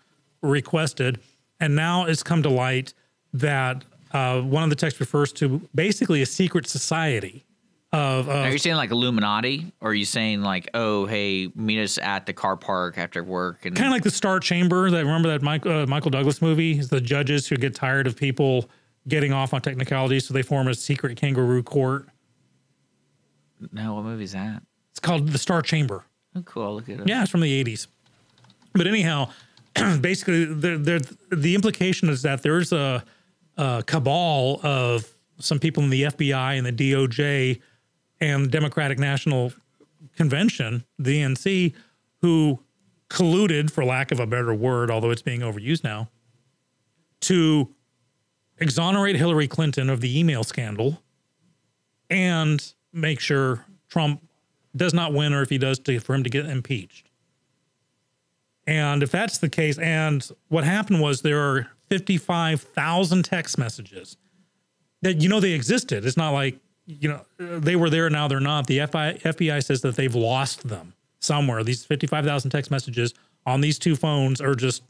requested, and now it's come to light that uh, one of the texts refers to basically a secret society of, Are you saying like Illuminati, or are you saying like, oh, hey, meet us at the car park after work? And kind of like the Star Chamber. That remember that Mike, uh, Michael Douglas movie? It's the judges who get tired of people getting off on technicalities, so they form a secret kangaroo court. no, what movie is that? It's called the Star Chamber. Oh, cool. I'll look at it. Yeah, it's from the 80s. But anyhow, basically, the, the, the implication is that there's a, a cabal of some people in the FBI and the DOJ and the Democratic National Convention, the DNC, who colluded, for lack of a better word, although it's being overused now, to exonerate Hillary Clinton of the email scandal and make sure Trump does not win, or if he does, to, for him to get impeached. And if that's the case, and what happened was there are 55,000 text messages that you know they existed. It's not like, you know, they were there, now they're not. The FBI, FBI says that they've lost them somewhere. These 55,000 text messages on these two phones are just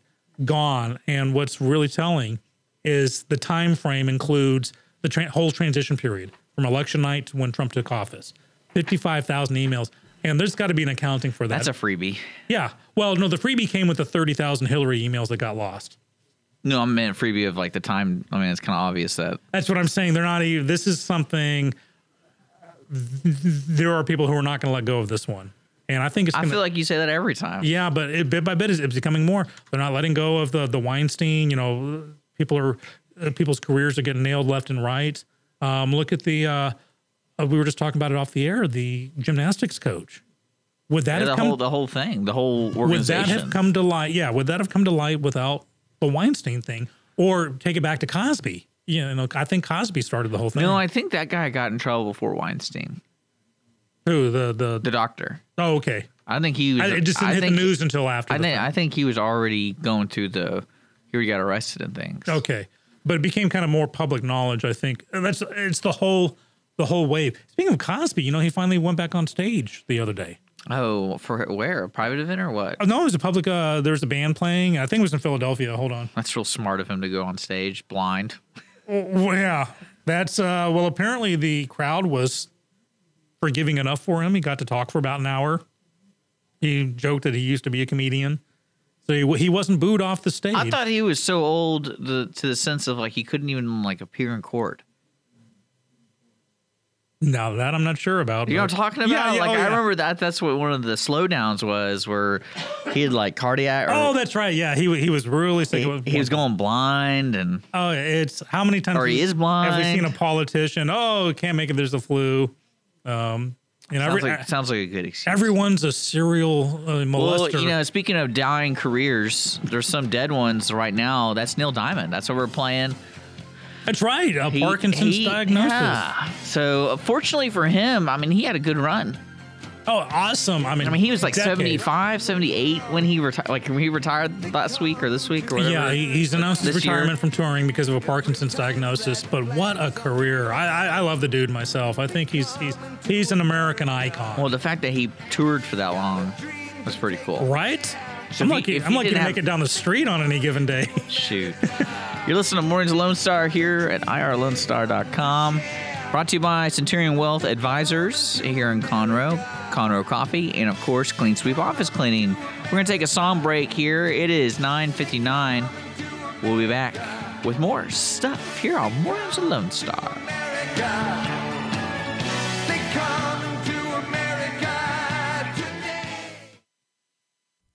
gone. And what's really telling is the time frame includes the tra- whole transition period from election night to when Trump took office. 55,000 emails. And there's got to be an accounting for that. That's a freebie. yeah. Well, no, the freebie came with the 30,000 Hillary emails that got lost. No, I meant freebie of like the time. I mean, it's kind of obvious that That's what I'm saying. They're not even, this is something, there are people who are not going to let go of this one. And I think it's I going feel like you say that every time. yeah, but it, bit by bit, it's, it's becoming more. They're not letting go of the, the Weinstein, you know, people are, uh, people's careers are getting nailed left and right. Um, look at the, uh, uh, we were just talking about it off the air, the gymnastics coach. Would that have the come whole the whole thing, the whole would organization. that have come to light? Yeah, would that have come to light without the Weinstein thing, or take it back to Cosby? You know, I think Cosby started the whole thing. no, I think that guy got in trouble before Weinstein, Who the the, the doctor. oh okay. I think he was. I, it just didn't I hit the news until after. I think. I think he was already going through the. Here he already got arrested and things. okay, but it became kind of more public knowledge. I think And that's it's the whole the whole wave. Speaking of Cosby, you know, he finally went back on stage the other day. Oh, for where? A private event or what? Oh, no, it was a public. Uh, there was a band playing. I think it was in Philadelphia. Hold on. That's real smart of him to go on stage blind. Well, yeah, that's uh. Well, apparently the crowd was forgiving enough for him. He got to talk for about an hour. He joked that he used to be a comedian, so he, he wasn't booed off the stage. I thought he was so old the, to the sense of like he couldn't even like appear in court. Now that I'm not sure about. You know what I'm talking about? Yeah, yeah, like oh, I yeah. remember that. That's what one of the slowdowns was, where he had like cardiac. Or Oh, that's right. Yeah, he he was really sick. he, he was going blind, and Oh, it's how many times? Or he is blind. Have we seen a politician? Oh, can't make it. There's the flu. Um, you know, sounds every, like sounds like a good excuse. everyone's a serial uh, molester. Well, you know, speaking of dying careers, there's some dead ones right now. That's Neil Diamond. That's what we're playing. That's right. A He- Parkinson's he- diagnosis. Yeah. So, uh, fortunately for him, I mean, he had a good run. Oh, awesome. I mean, I mean, he was like decade. 75, 78 when he retired. Like when he retired last week or this week or whatever. Yeah, he, he's announced his This year. retirement from touring because of a Parkinson's diagnosis. But what a career! I, I, I love the dude myself. I think he's he's he's an American icon. Well, the fact that he toured for that long was pretty cool. right? So I'm he- lucky. I'm lucky to didn't make it down the street on any given day. Shoot. You're listening to Mornings Lone Star here at irlonestar.com. Brought to you by Centurion Wealth Advisors here in Conroe, Conroe Coffee, and of course, Clean Sweep Office Cleaning. We're going to take a song break here. It is 9.59. We'll be back with more stuff here on Mornings Lone Star. They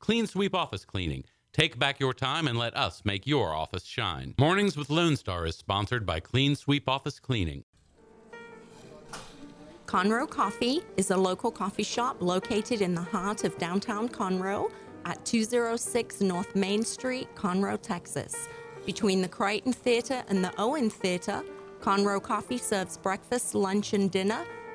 Clean Sweep Office Cleaning. Take back your time and let us make your office shine. Mornings with Lone Star is sponsored by Clean Sweep Office Cleaning. Conroe Coffee is a local coffee shop located in the heart of downtown Conroe at 206 North Main Street, Conroe, Texas. Between the Crighton Theater and the Owen Theater, Conroe Coffee serves breakfast, lunch, and dinner,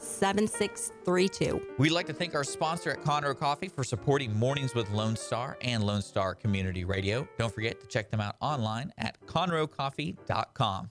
7632. We'd like to thank our sponsor at Conroe Coffee for supporting Mornings with Lone Star and Lone Star Community Radio. Don't forget to check them out online at conroecoffee.com.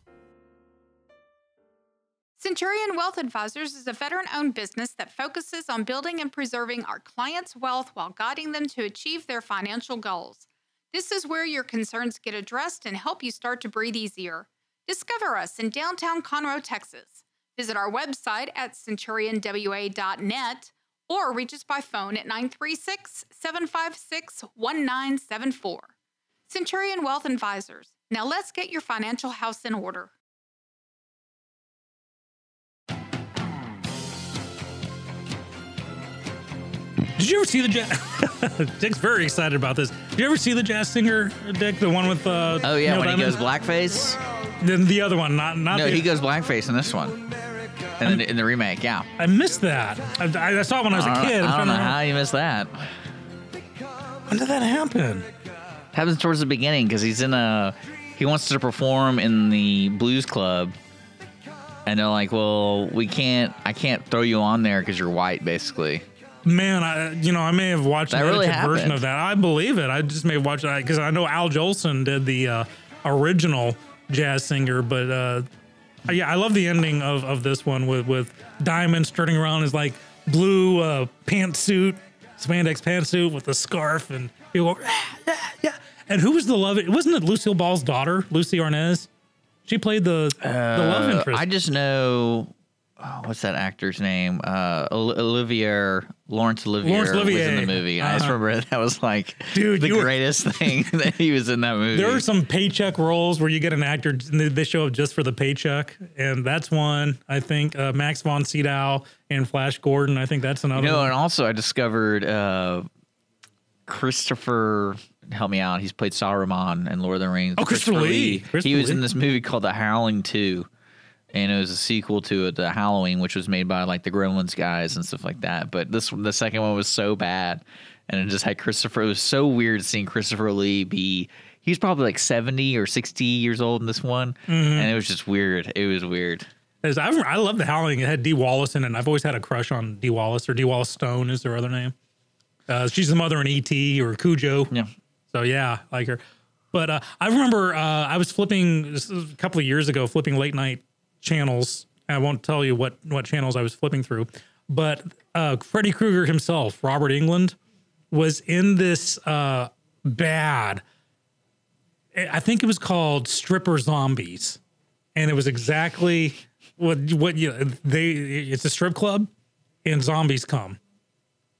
Centurion Wealth Advisors is a veteran owned business that focuses on building and preserving our clients' wealth while guiding them to achieve their financial goals. This is where your concerns get addressed and help you start to breathe easier. Discover us in downtown Conroe, Texas. Visit our website at centurionwa.net or reach us by phone at 936 756 1974. Centurion Wealth Advisors. Now let's get your financial house in order. Did you ever see the jazz? Dick's very excited about this. Did you ever see the jazz singer, Dick? The one with uh, Oh yeah, Neil when he goes blackface. Then the other one, not not No, the. he goes blackface in this one. And then in the remake, yeah. I missed that. I, I saw it when I was a I don't, kid. I'm don't know how you missed that. When did that happen? Happens towards the beginning because he's in a. He wants to perform in the blues club, and they're like, "Well, we can't. I can't throw you on there because you're white, basically." Man, I you know I may have watched That an really edited version of that. I believe it. I just may have watched it because I know Al Jolson did the uh, original jazz singer, but uh, yeah, I love the ending of, of this one with with Diamond turning around his like blue uh, pantsuit, spandex pantsuit with the scarf, and people go, "Ah, yeah, yeah. And who was the love? It Wasn't it Lucille Ball's daughter, Lucie Arnaz? She played the the love Uh, interest. I just know. Oh, what's that actor's name? Uh, Ol- Olivier Laurence Olivier, was in the movie. I just Uh-huh. remember that was like Dude, the you were- greatest thing that he was in that movie. There are some paycheck roles where you get an actor and they- show up just for the paycheck, and that's one. I think uh, Max von Sydow and Flash Gordon. I think that's another. No, one. and also I discovered uh, Christopher. Help me out. He's played Saruman in Lord of the Rings. Oh, Christopher Lee. he Christopher was Lee. in this movie called The Howling Two, and it was a sequel to it, The Howling, which was made by like the Gremlins guys and stuff like that. But this, the second one was so bad, and it just had Christopher. It was so weird seeing Christopher Lee be. He's probably like seventy or sixty years old in this one, Mm-hmm. and it was just weird. It was weird. As I, I love the Howling. It had Dee Wallace in it. and I've always had a crush on Dee Wallace or Dee Wallace Stone is her other name. Uh, she's the mother in E.T. or Cujo. Yeah. So yeah, I like her. But uh, I remember uh, I was flipping a couple of years ago, flipping late night channels. I won't tell you what what channels I was flipping through, but uh, Freddy Krueger himself, Robert Englund, was in this uh, bad. I think it was called Stripper Zombies, and it was exactly what what you they. It's a strip club, and zombies come,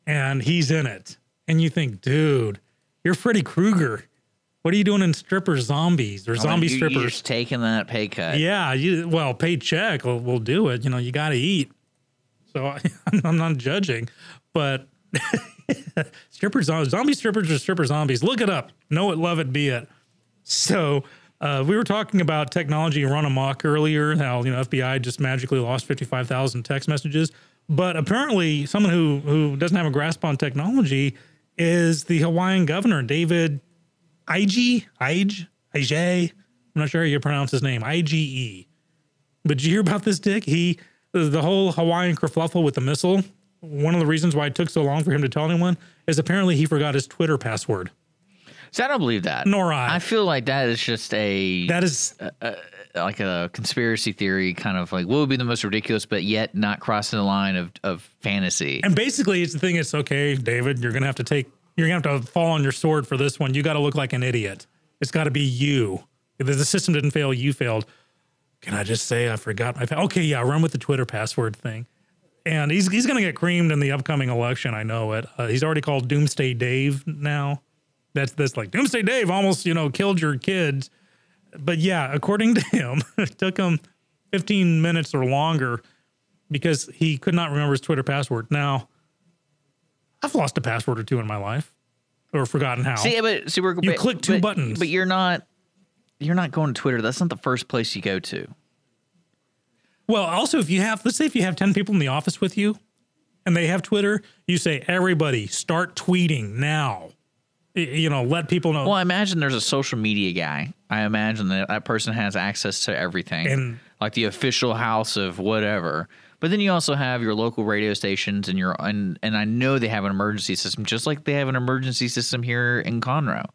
and he's in it, and you think, dude, you're Freddy Krueger. What are you doing in stripper zombies or zombie You- strippers? You're taking that pay cut. Yeah, you well, paycheck will will do it. You know, you got to eat. So I'm not judging, but stripper zombies, zombie strippers or stripper zombies. Look it up. Know it, love it, be it. So uh, we were talking about technology run amok earlier. How you know FBI just magically lost 55,000 text messages, but apparently someone who who doesn't have a grasp on technology is the Hawaiian governor David Ige Ige Ige. I'm not sure how you pronounce his name. I G E. But did you hear about this, Dick? He the whole Hawaiian kerfluffle with the missile. One of the reasons why it took so long for him to tell anyone is apparently he forgot his Twitter password. So I don't believe that. Nor I. I feel like that is just a That is like a conspiracy theory, kind of like what would be the most ridiculous, but yet not crossing the line of, of fantasy. And basically, it's the thing. It's okay, David. You're gonna have to take. You're gonna have to fall on your sword for this one. You got to look like an idiot. It's got to be you. If the system didn't fail. You failed. can I just say I forgot my pa-" okay, yeah, run with the Twitter password thing. And he's he's to get creamed in the upcoming election. I know it. Uh, he's already called Doomsday Dave now. That's that's like Doomsday Dave almost you know killed your kids. But yeah, according to him, it took him 15 minutes or longer because he could not remember his Twitter password. Now, I've lost a password or two in my life, or forgotten how. See, but see, we're You but- click two but- buttons. but you're not. You're not going to Twitter. That's not the first place you go to. Well, also, if you have, let's say, if you have 10 people in the office with you and they have Twitter, you say, everybody start tweeting now. You know, let people know. Well, I imagine there's a social media guy. I imagine that that person has access to everything, And- like the official house of whatever. But then you also have your local radio stations, and your and and I know they have an emergency system, just like they have an emergency system here in Conroe.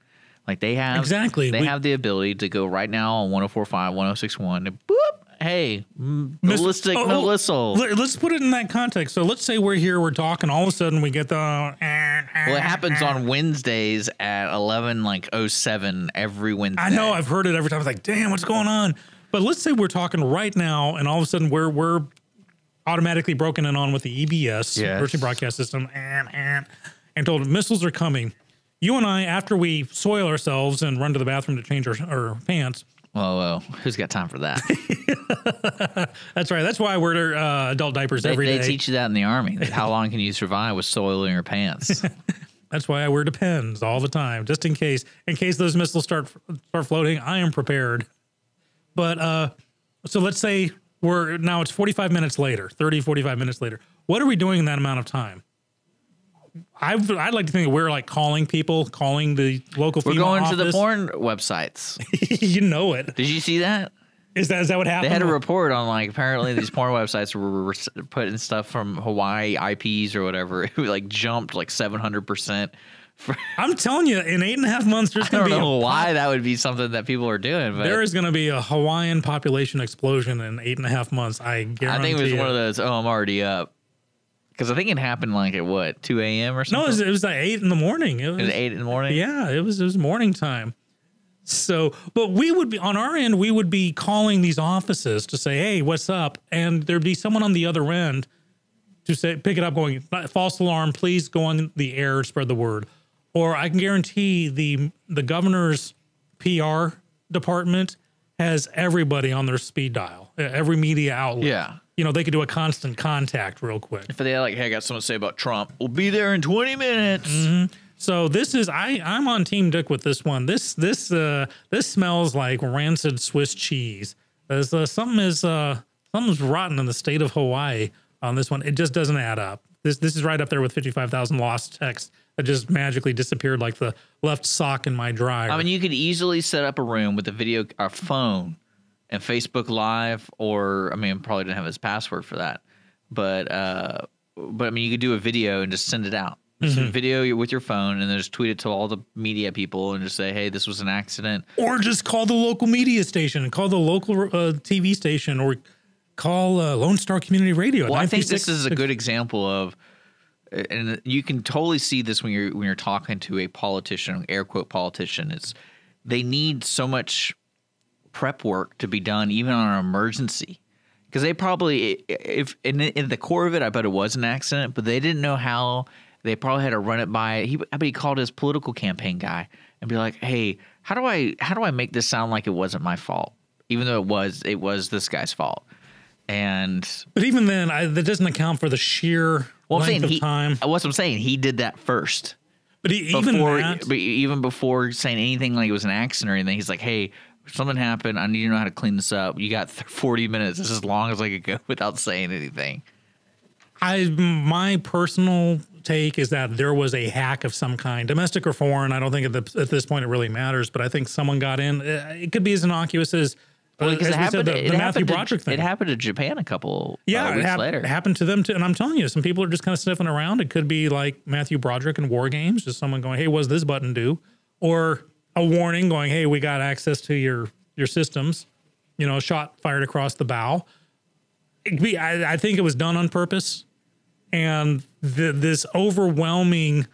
Like they have Exactly. they We- have the ability to go right now on 104.5, 106.1, and boop, hey, ballistic oh, no oh, whistle. let- Let's put it in that context. So let's say we're here, we're talking, all of a sudden we get the. Well, it happens on Wednesdays at 11 like 07 every Wednesday. I know I've heard it every time. It's like, damn, what's going on? But let's say we're talking right now, and all of a sudden we're we're automatically broken in on with the EBS, Yes. virtual broadcast system, and and and told missiles are coming. You and I, after we soil ourselves and run to the bathroom to change our, our pants. Whoa, whoa. Who's got time for that? That's right. That's why I wear uh, adult diapers they every day. they teach you that in the army. How long can you survive with soil in your pants? That's why I wear Depends all the time, just in case. In case those missiles start start floating, I am prepared. But uh, so let's say we're now it's 45 minutes later, 30, 45 minutes later. What are we doing in that amount of time? I've, I'd like to think that we're like calling people, calling the local. We're going to the office. porn websites. you know it. Did you see that? Is that is that what happened? They had a report on like apparently these porn websites were, were putting stuff from Hawaii IPs or whatever. It like jumped like seven hundred percent. I'm telling you, in eight and a half months, there's going to be. I don't know why that would be something that people are doing, but there is going to be a Hawaiian population explosion in eight and a half months. I guarantee. I think it was you. one of those. Oh, I'm already up. Because I think it happened like at what two a.m. or No, something. it was, it was like eight in the morning. It It was, was eight in the morning. Yeah, it was it was morning time. So, but we would be on our end. We would be calling these offices to say, "Hey, what's up?" And there'd be someone on the other end to say, pick it up, going, "False alarm! Please go on the air spread the word." Or I can guarantee the the governor's PR department has everybody on their speed dial, every media outlet. Yeah. you know they could do a constant contact real quick. If they like, hey, I got something to say about Trump. We'll be there in twenty minutes. Mm-hmm. So this is I I'm on Team Dick with this one. This this uh this smells like rancid Swiss cheese. There's uh, something is uh something's rotten in the state of Hawaii on this one. It just doesn't add up. This this is right up there with 55,000 lost texts that just magically disappeared like the left sock in my dryer. I mean, you could easily set up a room with a video, a phone, and Facebook Live, or I mean, probably didn't have his password for that, but uh, but I mean, you could do a video and just send it out. Mm-hmm. video with your phone, and then just tweet it to all the media people, and just say, "Hey, this was an accident." or just call the local media station, and call the local uh, TV station, or call uh, Lone Star Community Radio. Well, I think this is a good example of, and you can totally see this when you're when you're talking to a politician, air quote politician. It's they need so much prep work to be done, even on an emergency, because they probably if in, in the core of it, I bet it was an accident, but they didn't know how. They probably had to run it by. He, I bet he called his political campaign guy and be like, "Hey, how do I how do I make this sound like it wasn't my fault, even though it was it was this guy's fault." And But even then, I, that doesn't account for the sheer well, I'm saying he, time. What I'm saying, he did that first. But e- even Before, that, but even before saying anything like it was an accident or anything, he's like, "Hey, something happened. I need to know how to clean this up. You got 40 minutes. This is as long as I could go without saying anything." I my personal take is that there was a hack of some kind, domestic or foreign. I don't think at, the, at this point it really matters, but I think someone got in. Uh, It could be as innocuous as, Well, 'cause as we said, the, it the Matthew happened to- Broderick thing. It happened to Japan a couple yeah, uh, it weeks hap- later. it happened to them too. And I'm telling you, some people are just kind of sniffing around. It could be like Matthew Broderick in War Games, just someone going, "Hey, what's this button do?" Or a warning going, "Hey, we got access to your your systems." You know, a shot fired across the bow. Be, I, I think it was done on purpose, and the, this overwhelming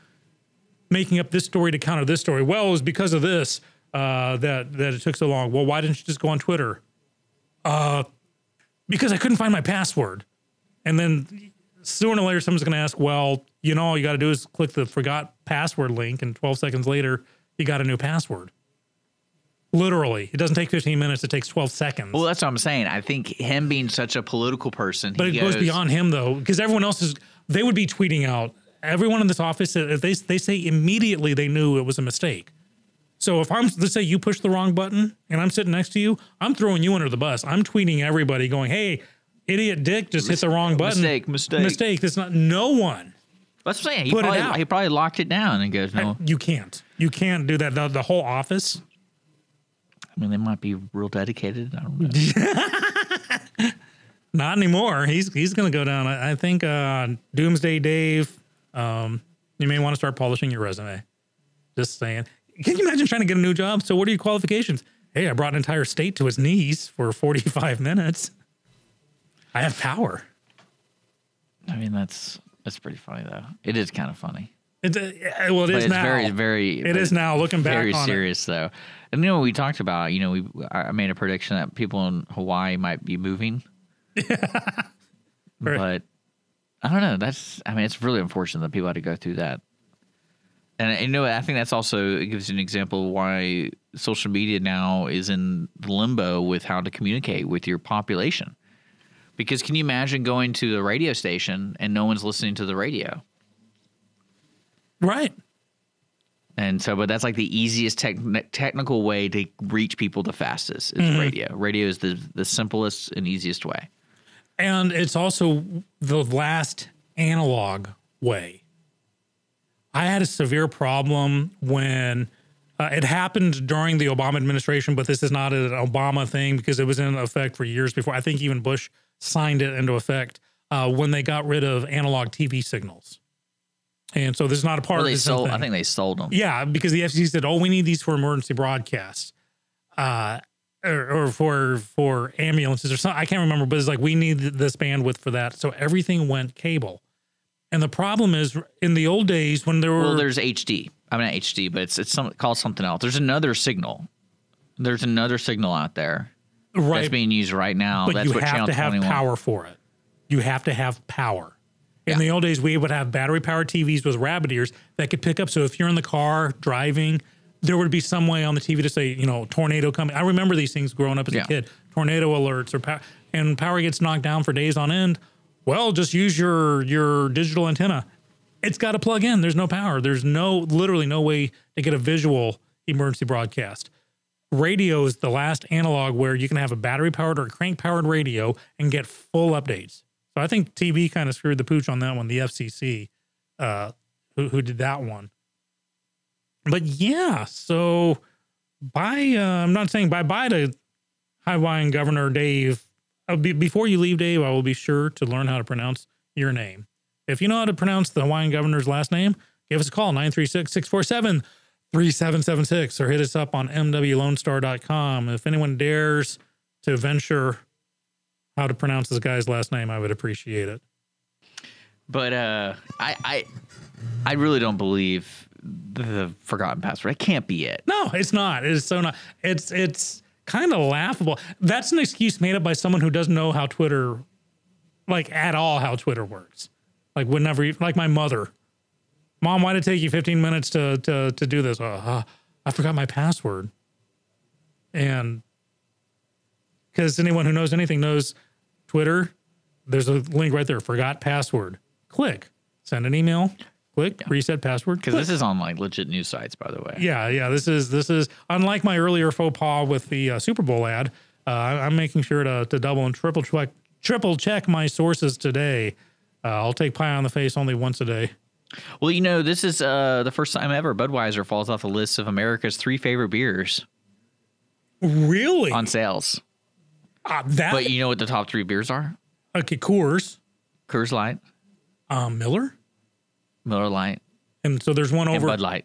making up this story to counter this story. Well, it was because of this uh, that that it took so long. Well, why didn't you just go on Twitter? Uh, because I couldn't find my password. And then sooner or later, someone's going to ask, well, you know, all you got to do is click the forgot password link, and 12 seconds later, you got a new password. Literally, it doesn't take 15 minutes; it takes 12 seconds. Well, that's what I'm saying. I think him being such a political person, but it goes, goes beyond him though, because everyone else is. They would be tweeting out. Everyone in this office, if they they say immediately they knew it was a mistake. So if I'm let's say you push the wrong button and I'm sitting next to you, I'm throwing you under the bus. I'm tweeting everybody, going, "Hey, idiot Dick just hit the wrong button. Mistake, mistake. mistake." That's not no one. That's what I'm saying. He Put it probably, out. he probably locked it down and goes, no. You can't. You can't do that. The, the whole office. I mean, they might be real dedicated. I don't know. Not anymore. He's he's going to go down. I, I think uh, Doomsday Dave. Um, you may want to start polishing your resume. Just saying. Can you imagine trying to get a new job? So, what are your qualifications? Hey, I brought an entire state to his knees for 45 minutes. I have power. I mean, that's that's pretty funny though. It is kind of funny. It's uh, well, it But is it's now. very, very. It is now. Looking back very on it. serious though. And you know, we talked about. You know, we I made a prediction that people in Hawaii might be moving. But I don't know. That's. I mean, it's really unfortunate that people had to go through that. And you know, I think that's also it gives you an example of why social media now is in limbo with how to communicate with your population. Because can you imagine going to the radio station and no one's listening to the radio? Right. And so, but that's like the easiest tech technical way to reach people the fastest is Mm-hmm. radio. Radio is the the simplest and easiest way. And it's also the last analog way. I had a severe problem when uh, it happened during the Obama administration, but this is not an Obama thing because it was in effect for years before. I think even Bush signed it into effect uh, when they got rid of analog TV signals. And so this is not a part Well, of they this sold. I think they sold them. Yeah, because the FCC said, "Oh, we need these for emergency broadcasts, uh, or, or for for ambulances or something." I can't remember, but it's like we need this bandwidth for that. So everything went cable. And the problem is, in the old days when there were Well, there's HD. I mean, not HD, but it's it's some, called something else. There's another signal. There's another signal out there that's being used right now. but that's you what have to have 21. power for it. You have to have power. In Yeah. the old days, we would have battery powered TVs with rabbit ears that could pick up. So if you're in the car driving, there would be some way on the TV to say, you know, tornado coming. I remember these things growing up as Yeah. a kid. Tornado alerts or power, and power gets knocked down for days on end. Well, just use your your digital antenna. It's got to plug in. There's no power. There's no literally no way to get a visual emergency broadcast radio is the last analog where you can have a battery powered or crank powered radio and get full updates. So I think TV kind of screwed the pooch on that one, the FCC, uh, who, who did that one. But yeah, so bye. Uh, I'm not saying bye bye to Hawaiian Governor Dave. Uh, be, before you leave, Dave, I will be sure to learn how to pronounce your name. If you know how to pronounce the Hawaiian Governor's last name, give us a call 936 647 3776 or hit us up on mwlonestar.com. If anyone dares to venture how to pronounce this guy's last name, I would appreciate it. But uh, I, I, I really don't believe the forgotten password. It can't be it. No, it's not. It's so not. It's it's kind of laughable. That's an excuse made up by someone who doesn't know how Twitter, like at all, how Twitter works. Like would never, like my mother. Mom, why did it take you 15 minutes to to to do this? Uh, uh, I forgot my password. And because anyone who knows anything knows Twitter, there's a link right there. Forgot password. Click. Send an email. Click. Reset password. Because this is on like legit news sites, by the way. Yeah, yeah. This is this is unlike my earlier faux pas with the uh, Super Bowl ad. Uh, I- I'm making sure to to double and triple check triple check my sources today. Uh, I'll take pie on the face only once a day. Well, you know, this is uh, the first time ever Budweiser falls off the list of America's three favorite beers Really? on sales. Uh, that But you know what the top three beers are? okay? Coors, Coors Light, um, Miller, Miller Lite, and so there's one and over. Bud Light.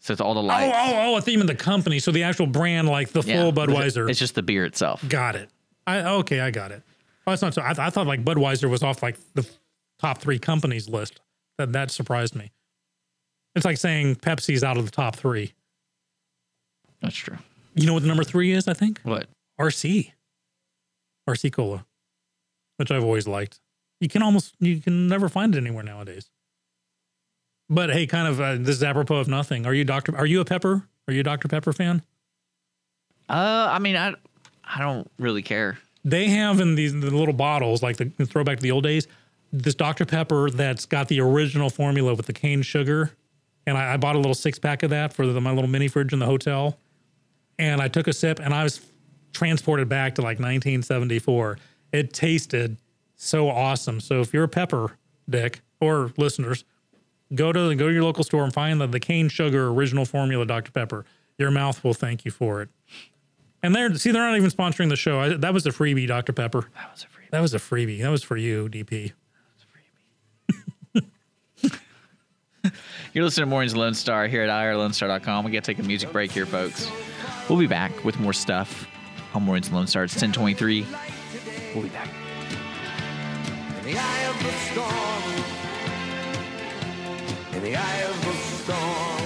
So it's all the Oh, lights. oh, oh! oh, A theme of the company. So the actual brand, like the Yeah. full Budweiser. It's just the beer itself. Got it. I okay, I got it. Oh, that's not so. I, I thought like Budweiser was off like the top three companies list. That that surprised me. It's like saying Pepsi's out of the top three. That's true. You know what the number three is? I think What? RC, RC cola, which I've always liked. You can almost you can never find it anywhere nowadays. But hey, kind of uh, this is apropos of nothing. Are you Dr. Are you a Pepper? Are you a Dr. Pepper fan? Uh, I mean, I I don't really care. They have in these the little bottles, like the, the throwback to the old days, this Dr. Pepper that's got the original formula with the cane sugar. And I, I bought a little six pack of that for the, my little mini fridge in the hotel. And I took a sip and I was transported back to like 1974. It tasted so awesome. So if you're a pepper, Dick, or listeners, go to go to your local store and find the, the cane sugar original formula Dr. Pepper. Your mouth will thank you for it. And they're see they're not even sponsoring the show. I, that was a freebie, Dr. Pepper. That was a free. That was a freebie. That was for you, DP. You're listening to Mornings Lone Star here at irlonestar.com. We got to take a music break here, folks. We'll be back with more stuff on Mornings Lone Star. It's 1023. We'll be back. Eye of the storm. In the eye of the storm.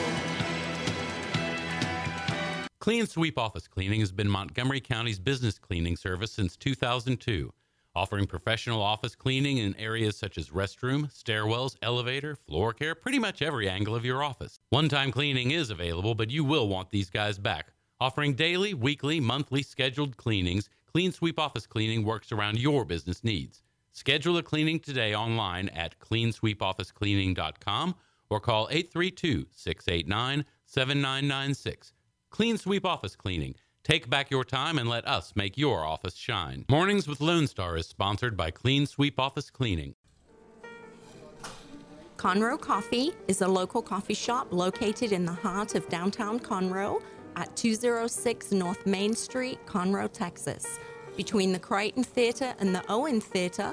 Clean Sweep Office Cleaning has been Montgomery County's business cleaning service since 2002, offering professional office cleaning in areas such as restroom, stairwells, elevator, floor care, pretty much every angle of your office. One time cleaning is available, but you will want these guys back. Offering daily, weekly, monthly scheduled cleanings, Clean Sweep Office Cleaning works around your business needs. Schedule a cleaning today online at cleansweepofficecleaning.com or call 832 689 7996. Clean Sweep Office Cleaning. Take back your time and let us make your office shine. Mornings with Lone Star is sponsored by Clean Sweep Office Cleaning. Conroe Coffee is a local coffee shop located in the heart of downtown Conroe at 206 North Main Street, Conroe, Texas. Between the Crighton Theater and the Owen Theater,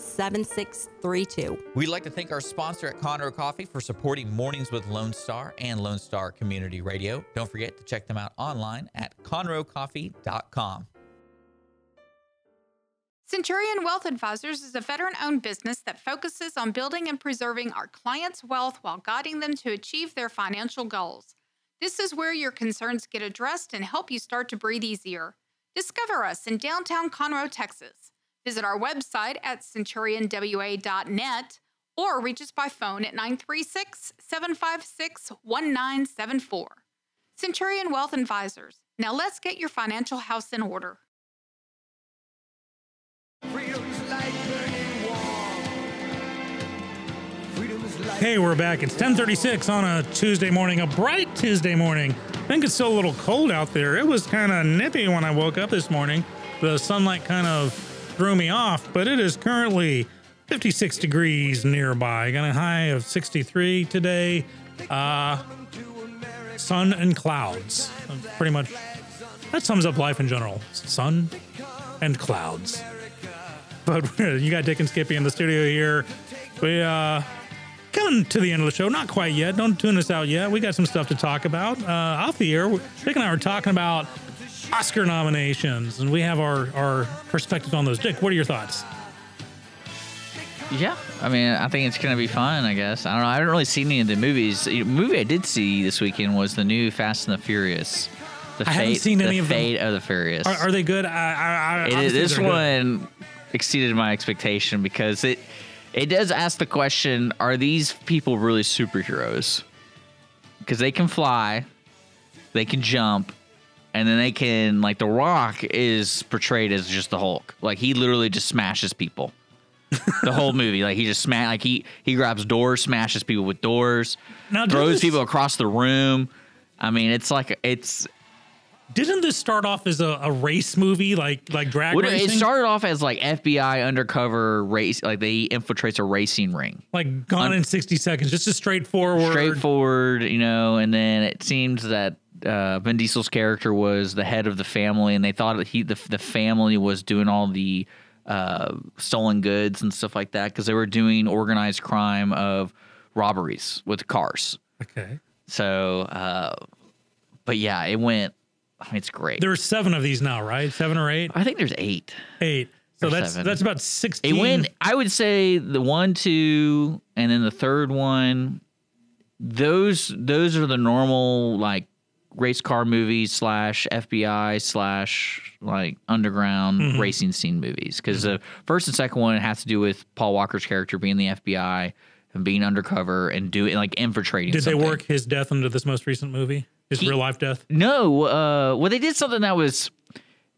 7632. We'd like to thank our sponsor at Conroe Coffee for supporting Mornings with Lone Star and Lone Star Community Radio. Don't forget to check them out online at conroecoffee.com. Centurion Wealth Advisors is a veteran owned business that focuses on building and preserving our clients' wealth while guiding them to achieve their financial goals. This is where your concerns get addressed and help you start to breathe easier. Discover us in downtown Conroe, Texas. Visit our website at centurionwa.net or reach us by phone at 936 756 1974. Centurion Wealth Advisors. Now let's get your financial house in order. Hey, we're back. It's 1036 on a Tuesday morning, a bright Tuesday morning. I think it's still a little cold out there. It was kind of nippy when I woke up this morning. The sunlight kind of threw me off, but it is currently 56 degrees nearby. Got a high of 63 today. Uh, sun and clouds. Pretty much, that sums up life in general. Sun and clouds. But you got Dick and Skippy in the studio here. We uh coming to the end of the show. Not quite yet. Don't tune us out yet. We got some stuff to talk about. Uh, off the air, Dick and I were talking about Oscar nominations, and we have our our perspectives on those. Dick, what are your thoughts? Yeah, I mean, I think it's gonna be fun. I guess I don't know. I haven't really seen any of the movies. The movie I did see this weekend was the new Fast and the Furious. The I fate, haven't seen the any of them. fate of the Furious. Are, are they good? I, I, I, It this they're good. one exceeded my expectation because it it does ask the question: Are these people really superheroes? Because they can fly, they can jump, and then they can like The Rock is portrayed as just the Hulk. Like he literally just smashes people. the whole movie, like he just smash, like he he grabs doors, smashes people with doors, Now, throws this- people across the room. I mean, it's like it's Didn't this start off as a, a race movie, like like drag What- racing? It started off as like FBI undercover race, like they infiltrates a racing ring. like Gone un- in 60 Seconds, just a straightforward. Straightforward, you know, and then it seems that uh, Vin Diesel's character was the head of the family, and they thought that he the, the family was doing all the uh, stolen goods and stuff like that because they were doing organized crime of robberies with cars. Okay. So, uh, but yeah, it went. I mean, it's great. There's seven of these now, right? Seven or eight? I think there's eight. Eight. So that's seven. that's about sixteen. It went. I would say the one, two, and then the third one. Those those are the normal like race car movies slash FBI slash like underground Mm-hmm. racing scene movies because the first and second one has to do with Paul Walker's character being the FBI and being undercover and doing like infiltrating. Did they work his death into this most recent movie? His He- real life death? No, uh, well, they did something that was.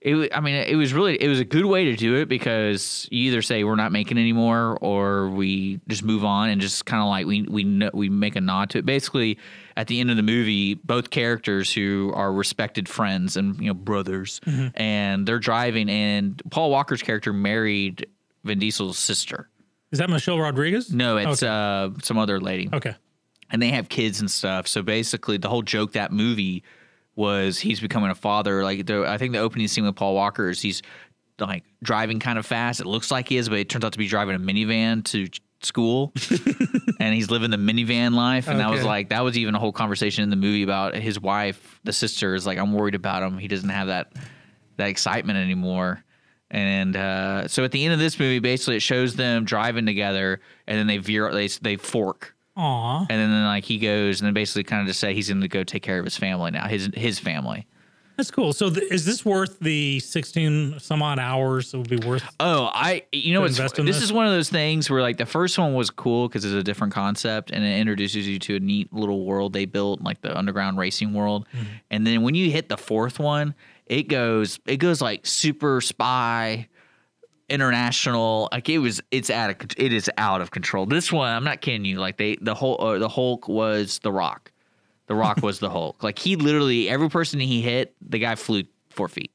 It, I mean, it was really it was a good way to do it because you either say we're not making anymore or we just move on and just kind of like we we know, we make a nod to it. Basically, at the end of the movie, both characters who are respected friends and you know brothers, and they're driving, and Paul Walker's character married Vin Diesel's sister. Is that Michelle Rodriguez? No, it's Okay. uh, some other lady Okay. and they have kids and stuff. So basically, the whole joke that movie was he's becoming a father. Like the, I think the opening scene with Paul Walker is he's like driving kind of fast. It looks like he is, but it turns out to be driving a minivan to school, and he's living the minivan life. And that was like that was even a whole conversation in the movie about his wife, the sister, is like I'm worried about him. He doesn't have that that excitement anymore. And uh, so at the end of this movie, basically, it shows them driving together, and then they veer, they they fork. Aw. And then like he goes and then basically kind of just say he's going to go take care of his family now, his his family. That's cool. So th- is this worth the sixteen some odd hours? It would be worth. Oh, I you know what's this, this? is one of those things where like the first one was cool because it's a different concept and it introduces you to a neat little world they built, like the underground racing world. Mm-hmm. And then when you hit the fourth one, it goes it goes like super spy international like it was it's out of it is out of control this one i'm not kidding you like they the whole uh, the hulk was the rock the rock was the hulk. Like he literally every person he hit the guy flew four feet.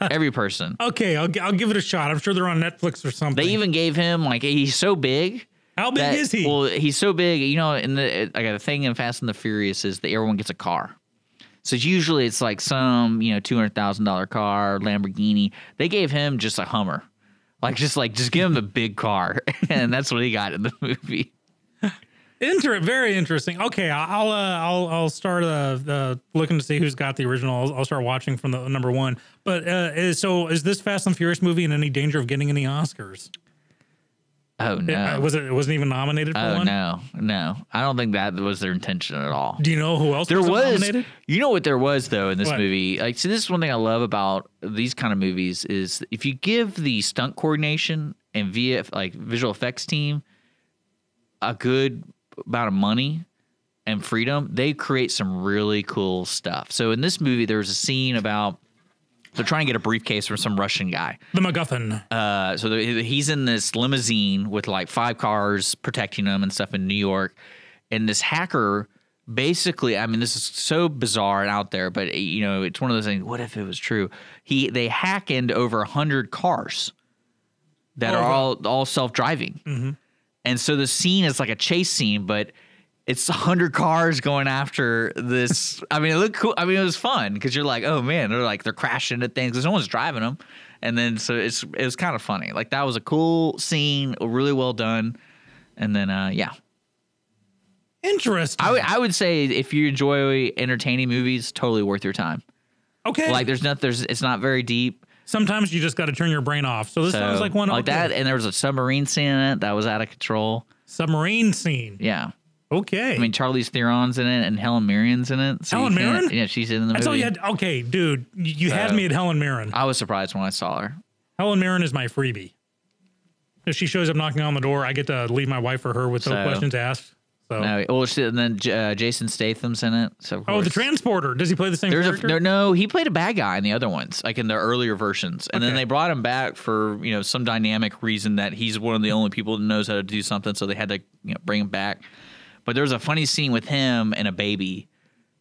Every person. Okay, I'll, I'll give it a shot. I'm sure they're on Netflix or something. they even gave him like he's so big How big that- is he? well he's so big you know in the uh, like the thing in fast and the furious is that everyone gets a car. So it's usually it's like some you know $200000 car lamborghini. They gave him just a hummer. Like just like just give him a big car. And that's what he got in the movie Inter- very interesting. Okay, I'll uh, I'll I'll start uh, uh looking to see who's got the original. I'll, I'll start watching from the number one. But uh, is, so is this Fast and Furious movie in any danger of getting any Oscars? oh no Uh, was it? It wasn't even nominated for oh one. no no i don't think that was their intention at all Do you know who else There was, nominated? you know what there was though in this What? movie. Like, so this is one thing I love about these kind of movies is if you give the stunt coordination and VF like visual effects team a good amount of money and freedom, they create some really cool stuff. So in this movie, there was a scene about they're trying to get a briefcase from some Russian guy. The MacGuffin. Uh, so the, he's in this limousine with like five cars protecting him and stuff in New York, and this hacker basically, I mean, this is so bizarre and out there, but you know, it's one of those things. What if it was true? He they hack into over a hundred cars that Oh, are all all self driving, and so the scene is like a chase scene, but. It's a hundred cars going after this. I mean, it looked cool. I mean, it was fun because you're like, oh man, they're like they're crashing into things because no one's driving them, and then so it's it was kind of funny. Like that was a cool scene, really well done, and then uh yeah, Interesting. I would would say if you enjoy entertaining movies, totally worth your time. okay. Like there's not there's it's not very deep. Sometimes you just got to turn your brain off. So this So, sounds like one like okay. that, and there was a submarine scene in it that was out of control. submarine scene. Yeah, Okay. I mean Charlize Theron's in it and Helen Mirren's in it. So you Helen can't- Mirren? Yeah, she's in the movie. That's all you had. Okay, dude, you you had So- me at Helen Mirren. I was surprised when I saw her. Helen Mirren is my freebie. If she shows up knocking on the door, I get to leave my wife for her with no So- questions asked. So, No, well, and then uh, Jason Statham's in it. So oh, the transporter. Does he play the same There's a character? no, no, he played a bad guy in the other ones, like in the earlier versions, and then they brought him back for you know some dynamic reason that he's one of the only people that knows how to do something, so they had to you know, bring him back. But there's a funny scene with him and a baby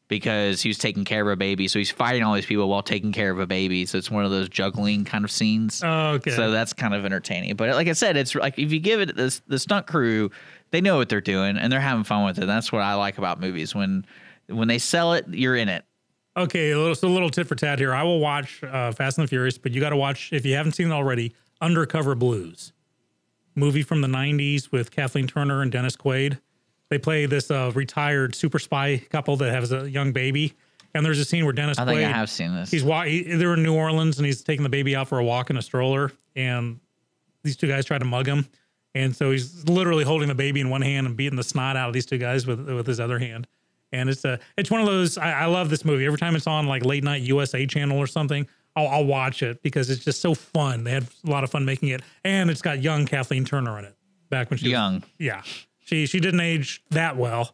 because he was taking care of a baby, so he's fighting all these people while taking care of a baby. So it's one of those juggling kind of scenes. Oh, okay. So that's kind of entertaining. But like I said, it's like if you give it this the stunt crew, they know what they're doing and they're having fun with it. That's what I like about movies when when they sell it, you're in it. Okay, a little, so a little tit for tat here. I will watch uh, Fast and the Furious, but you got to watch if you haven't seen it already. Undercover Blues, movie from the '90s with Kathleen Turner and Dennis Quaid. They play this uh, retired super spy couple that has a young baby. And there's a scene where Dennis I think Quaid, I have seen this. He's wa- he, they're in New Orleans and he's taking the baby out for a walk in a stroller, and these two guys try to mug him, and so he's literally holding the baby in one hand and beating the snot out of these two guys with with his other hand. And it's a it's one of those I, I love this movie. Every time it's on like late night USA channel or something, I'll, I'll watch it because it's just so fun. They had a lot of fun making it, and it's got young Kathleen Turner in it. Back when she was- Young. yeah, she she didn't age that well,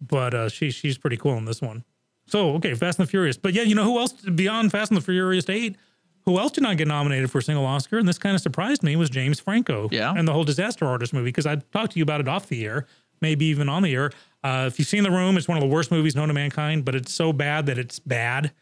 but uh, she she's pretty cool in this one. So okay, Fast and the Furious. But yeah, you know who else beyond Fast and the Furious Eight? Who else did not get nominated for a single Oscar? And this kind of surprised me was James Franco. Yeah. And the whole Disaster Artist movie because I talked to you about it off the air, maybe even on the air. Uh, if you've seen The Room, it's one of the worst movies known to mankind, but it's so bad that it's bad.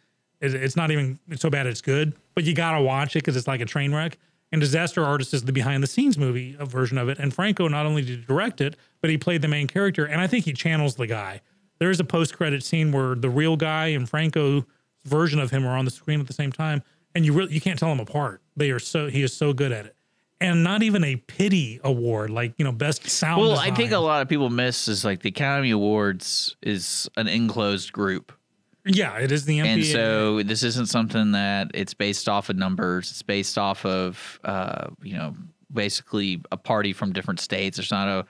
It- It's not even it's so bad it's good, but you gotta watch it because it's like a train wreck. And Disaster Artist is the behind the scenes movie uh, version of it. And Franco not only did he direct it, but he played the main character. And I think he channels the guy. There is a post credit scene where the real guy and Franco's version of him are on the screen at the same time, and you really you can't tell them apart. They are so he is so good at it. And not even a pity award, like you know, best sound. Well, I think a lot of people miss is like the Academy Awards is an enclosed group. Yeah, it is the NBA. And so this isn't something that it's based off of numbers. It's based off of, uh, you know, basically a party from different states. There's not a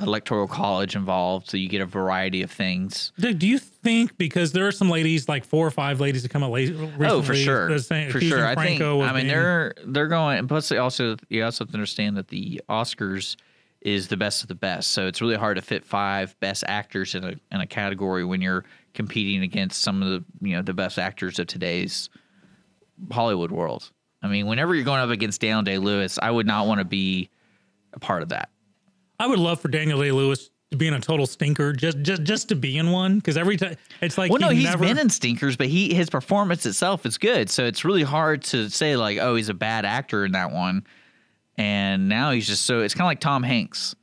electoral college involved, so you get a variety of things. Do, do you think because there are some ladies, like four or five ladies, that come out late? oh, for sure, for sure. I think. Franco I mean, being- they're they're going, and plus they also you also have to understand that the Oscars is the best of the best. So it's really hard to fit five best actors in a in a category when you're competing against some of the you know the best actors of today's Hollywood world. I mean, whenever you're going up against Daniel Day Lewis, I would not want to be a part of that. I would love for Daniel Day Lewis to be in a total stinker, just just just to be in one. Because every time it's like well, no, he he's never, been in stinkers, but he his performance itself is good. So it's really hard to say like, oh, he's a bad actor in that one. And now he's just so it's kind of like Tom Hanks.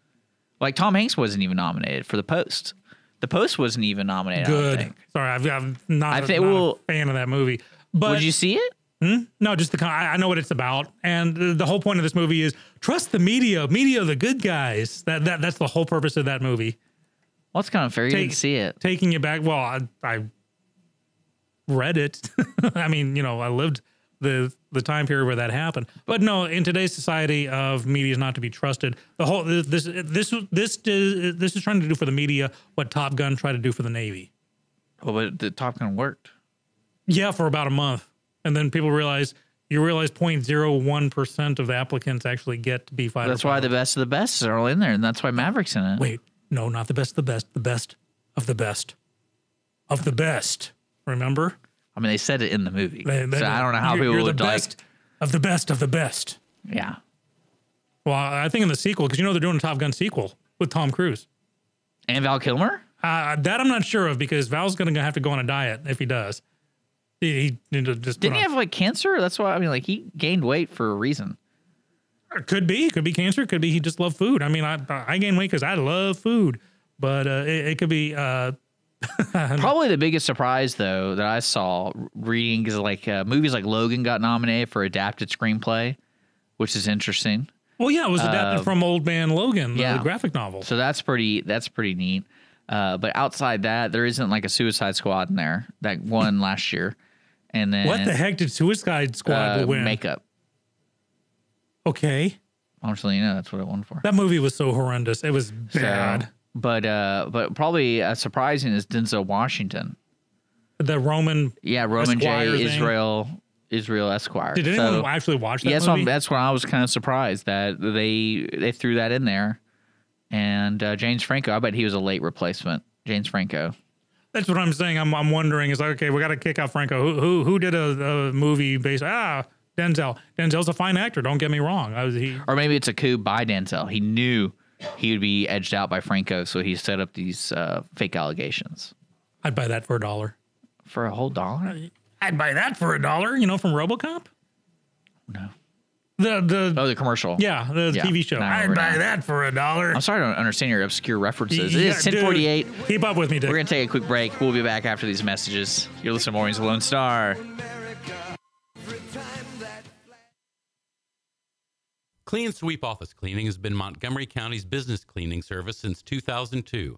Like Tom Hanks wasn't even nominated for The Post. The Post wasn't even nominated. I good. think. Sorry, I've, I'm not, I a- think- not well- a fan of that movie. But Would you see it? Hmm? no, just the con- I, I know what it's about, and the, the whole point of this movie is trust the media. Media, the good guys. That that that's the whole purpose of that movie. Well, it's kind of fair. You Take- didn't see it. taking you back. Well, I, I read it. I mean, you know, I lived the the time period where that happened. But no, in today's society of media is not to be trusted. The whole this this this this is trying to do for the media what Top Gun tried to do for the Navy. Well, but the Top Gun worked. Yeah, for about a month, and then people realize you realize 0.01 percent of the applicants actually get to be fighter. That's why the best of the best are all in there, and that's why Maverick's in it. wait, no, not the best of the best, the best of the best of the best. Remember? I mean, they said it in the movie, They- they- so I don't know how people you're would the like. of the best of the best. Yeah, Well, I think in the sequel, because you know they're doing a Top Gun sequel with Tom Cruise. and Val Kilmer. Uh, that I'm not sure of because Val's going to have to go on a diet if he does. He, he just Didn't he have like cancer? That's why I mean, like he gained weight for a reason. could be, could be cancer, could be he just loved food. I mean, I I gain weight because I love food, but uh, it, it could be. Uh, Probably the biggest surprise though that I saw reading is like uh, movies like Logan got nominated for adapted screenplay, which is interesting. well, yeah, it was adapted from Old Man Logan, the, Uh, yeah. the graphic novel. So that's pretty that's pretty neat. Uh, but outside that, there isn't like a Suicide Squad in there that won last year. And then what the heck did Suicide Squad uh, win? makeup. Okay, I'm just letting you know that's what it won for. that movie was so horrendous. It was So, bad. but uh, but probably uh, surprising is Denzel Washington. the Roman. Yeah, Roman Esquire J. thing. Israel Israel Esquire. Did anyone So- actually watch that Yeah, that's, movie? that's when I was kind of surprised that they they threw that in there. And uh, James Franco, I bet he was a late replacement. James Franco. That's what I'm saying. I'm, I'm wondering is like, okay, we got to kick out Franco. Who who who did a, a movie based? Ah, Denzel. Denzel's a fine actor. Don't get me wrong. I was he. Or maybe it's a coup by Denzel. He knew he would be edged out by Franco, so he set up these uh, fake allegations I'd buy that for a dollar. for a whole dollar. I'd buy that for a dollar. You know, from RoboCop. No. The the Oh, the commercial. yeah the Yeah, TV show. I I'd remember buy now. that for a dollar. I'm sorry I don't understand your obscure references. Yeah, it is dude, 1048. Keep up with me, Dick. We're going to take a quick break. We'll be back after these messages. You're listening to Mornings with Lone Star. Clean Sweep Office Cleaning has been Montgomery County's business cleaning service since 2002,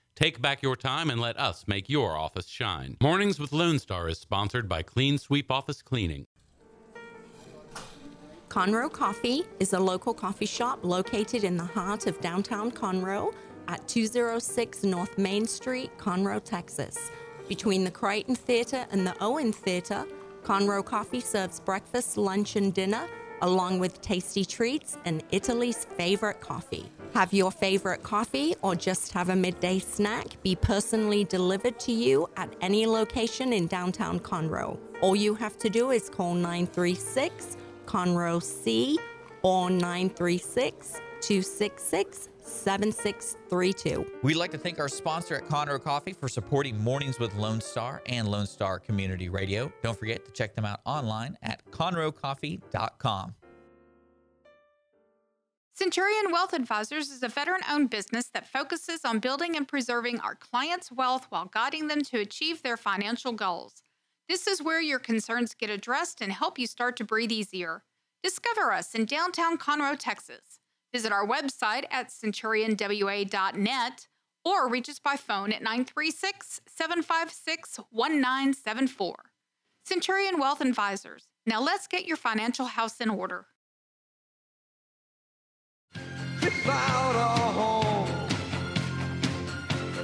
Take back your time and let us make your office shine. Mornings with Lone Star is sponsored by Clean Sweep Office Cleaning. Conroe Coffee is a local coffee shop located in the heart of downtown Conroe at 206 North Main Street, Conroe, Texas. Between the Crighton Theater and the Owen Theater, Conroe Coffee serves breakfast, lunch, and dinner, along with tasty treats and Italy's favorite coffee. Have your favorite coffee or just have a midday snack be personally delivered to you at any location in downtown Conroe. All you have to do is call 936 Conroe C or 936 266 7632. We'd like to thank our sponsor at Conroe Coffee for supporting Mornings with Lone Star and Lone Star Community Radio. Don't forget to check them out online at conroecoffee.com. Centurion Wealth Advisors is a veteran owned business that focuses on building and preserving our clients' wealth while guiding them to achieve their financial goals. This is where your concerns get addressed and help you start to breathe easier. Discover us in downtown Conroe, Texas. Visit our website at centurionwa.net or reach us by phone at 936 756 1974. Centurion Wealth Advisors. Now let's get your financial house in order. Without a home,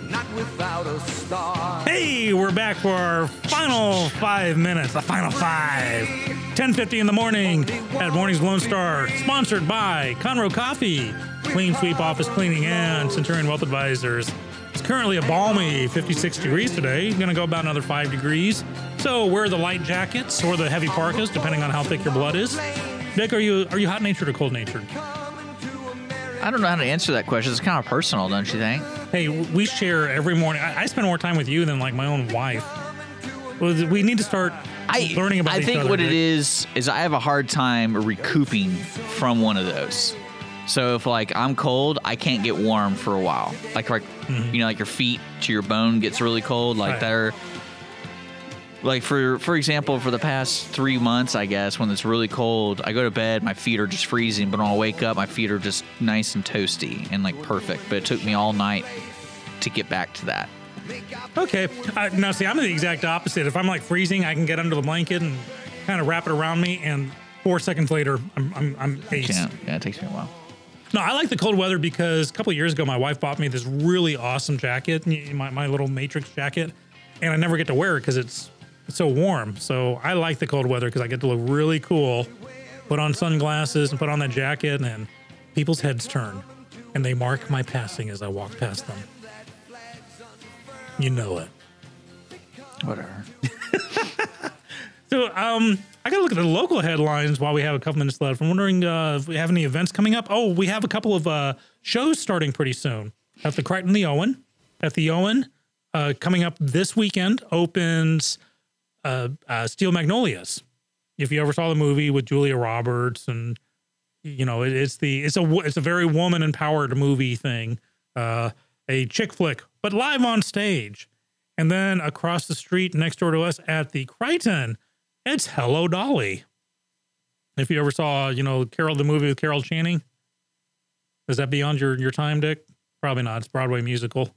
not without a star. Hey, we're back for our final five minutes, the final five. 10.50 in the morning at Mornings Lone Star, sponsored by Conroe Coffee, Clean Sweep Office Cleaning, and Centurion Wealth Advisors. It's currently a balmy 56 degrees today. Going to go about another five degrees. So wear the light jackets or the heavy parkas, depending on how thick your blood is. Dick, are you are you hot natured or cold natured? I don't know how to answer that question. It's kind of personal, don't you think? Hey, we share every morning. I, I spend more time with you than like my own wife. Well, We need to start I learning about. I think other, what it Dick. is is I have a hard time recouping from one of those. So if like I'm cold, I can't get warm for a while. Like like you know, like your feet to your bone gets really cold. Like Mm-hmm. Right. they're like for for example, for the past three months, I guess when it's really cold, I go to bed, my feet are just freezing, but when I wake up, my feet are just nice and toasty and like perfect. But it took me all night to get back to that. Okay. Uh, now, see, I'm the exact opposite. If I'm like freezing, I can get under the blanket and kind of wrap it around me, and four seconds later, I'm I'm, I'm ace. Yeah, yeah, it takes me a while. No, I like the cold weather because a couple years ago, my wife bought me this really awesome jacket, my, my little Matrix jacket, and I never get to wear it because it's, it's so warm. So I like the cold weather because I get to look really cool, put on sunglasses and put on that jacket, and people's heads turn and they mark my passing as I walk past them. You know it. Whatever. So, um, I gotta look at the local headlines while we have a couple minutes left. I'm wondering uh, if we have any events coming up. Oh, we have a couple of uh, shows starting pretty soon at the Crighton the Owen. At the Owen, uh, coming up this weekend opens uh, uh, Steel Magnolias. If you ever saw the movie with Julia Roberts, and you know it, it's the it's a it's a very woman empowered movie thing, uh, a chick flick, but live on stage. And then across the street next door to us at the Crighton, it's Hello Dolly. If you ever saw, you know, Carol, the movie with Carol Channing, is that beyond your, your time, Dick? Probably not. It's Broadway musical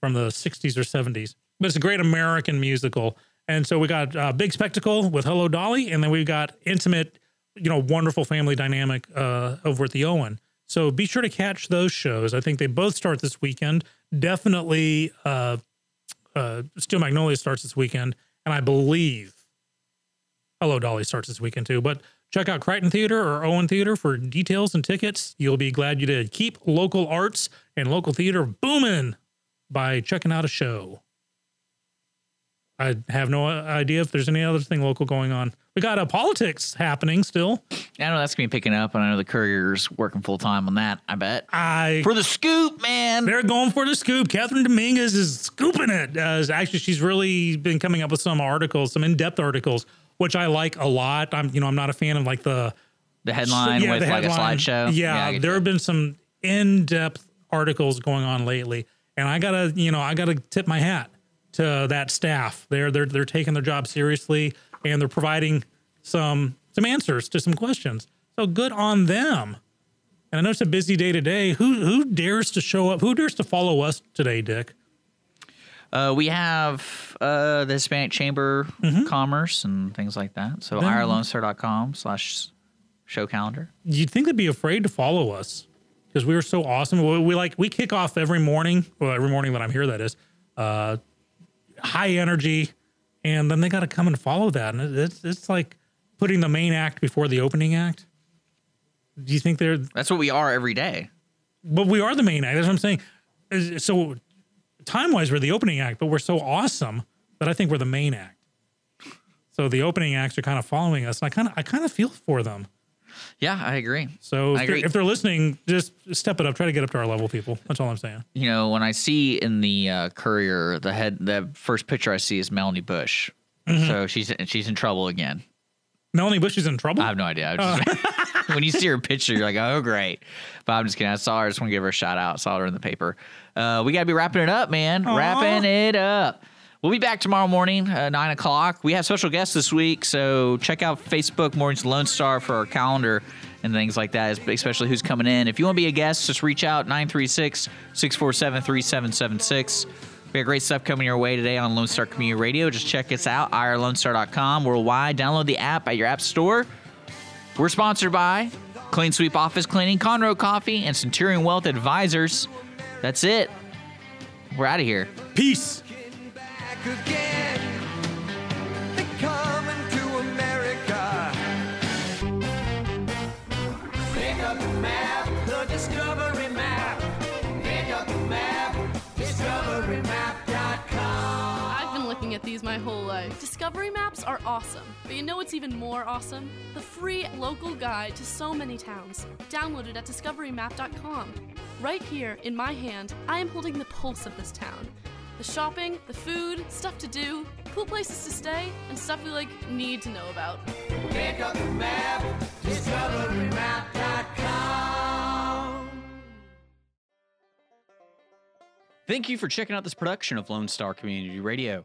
from the 60s or 70s, but it's a great American musical. And so we got uh, big spectacle with Hello Dolly, and then we've got intimate, you know, wonderful family dynamic uh, over at the Owen. So be sure to catch those shows. I think they both start this weekend. Definitely, uh, uh, Steel Magnolia starts this weekend, and I believe Hello Dolly starts this weekend too. But check out Crighton Theater or Owen Theater for details and tickets. You'll be glad you did. Keep local arts and local theater booming by checking out a show. I have no idea if there's any other thing local going on. We got a politics happening still. I know that's gonna be picking up, and I know the Courier's working full time on that. I bet I for the scoop, man. They're going for the scoop. Catherine Dominguez is scooping it. Uh, actually, she's really been coming up with some articles, some in-depth articles, which I like a lot. I'm, you know, I'm not a fan of like the The headline yeah, with the like a slideshow. Yeah, get there have been some in-depth articles going on lately, and I gotta, you know, I gotta tip my hat to that staff. They're they're they're taking their job seriously, and they're providing some some answers to some questions. So good on them. And I know it's a busy day today. Who who dares to show up? Who dares to follow us today, Dick? Uh, we have uh, the Hispanic Chamber Mm-hmm. Commerce and things like that. So irlonestar.com slash show calendar. You'd think they'd be afraid to follow us because we are so awesome. We, we like we kick off every morning, well, every morning that I'm here, that is, uh, high energy, and then they got to come and follow that, and it's it's like putting the main act before the opening act. Do you think they're? That's what we are every day. But we are the main act. That's what I'm saying. So time wise, we're the opening act, but we're so awesome that I think we're the main act. So the opening acts are kind of following us, and I kind of I kind of feel for them. Yeah, I agree. So I if they're, if they're listening, just step it up. Try to get up to our level, people. That's all I'm saying. You know, when I see in the uh, Courier the head, the first picture I see is Melanie Bush. Mm-hmm. So she's she's in trouble again. Melanie Bush is in trouble. I have no idea. I just, when you see her picture, you're like, oh, great. But I'm just kidding. I saw her. I just want to give her a shout out. saw her in the paper. Uh, we got to be wrapping it up, man. Wrapping it up. We'll be back tomorrow morning, uh, 9 o'clock. We have special guests this week, so check out Facebook Mornings Lone Star for our calendar and things like that, especially who's coming in. If you want to be a guest, just reach out 936 647 3776. We got great stuff coming your way today on Lone Star Community Radio. Just check us out, irlonestar.com, worldwide. Download the app at your app store. We're sponsored by Clean Sweep Office Cleaning, Conroe Coffee, and Centurion Wealth Advisors. That's it. We're out of here. Peace. At these my whole life. Discovery maps are awesome, but you know what's even more awesome? The free local guide to so many towns. Download it at discoverymap.com. Right here in my hand, I am holding the pulse of this town. The shopping, the food, stuff to do, cool places to stay, and stuff we like need to know about. Pick up the map, discoverymap.com. Thank you for checking out this production of Lone Star Community Radio.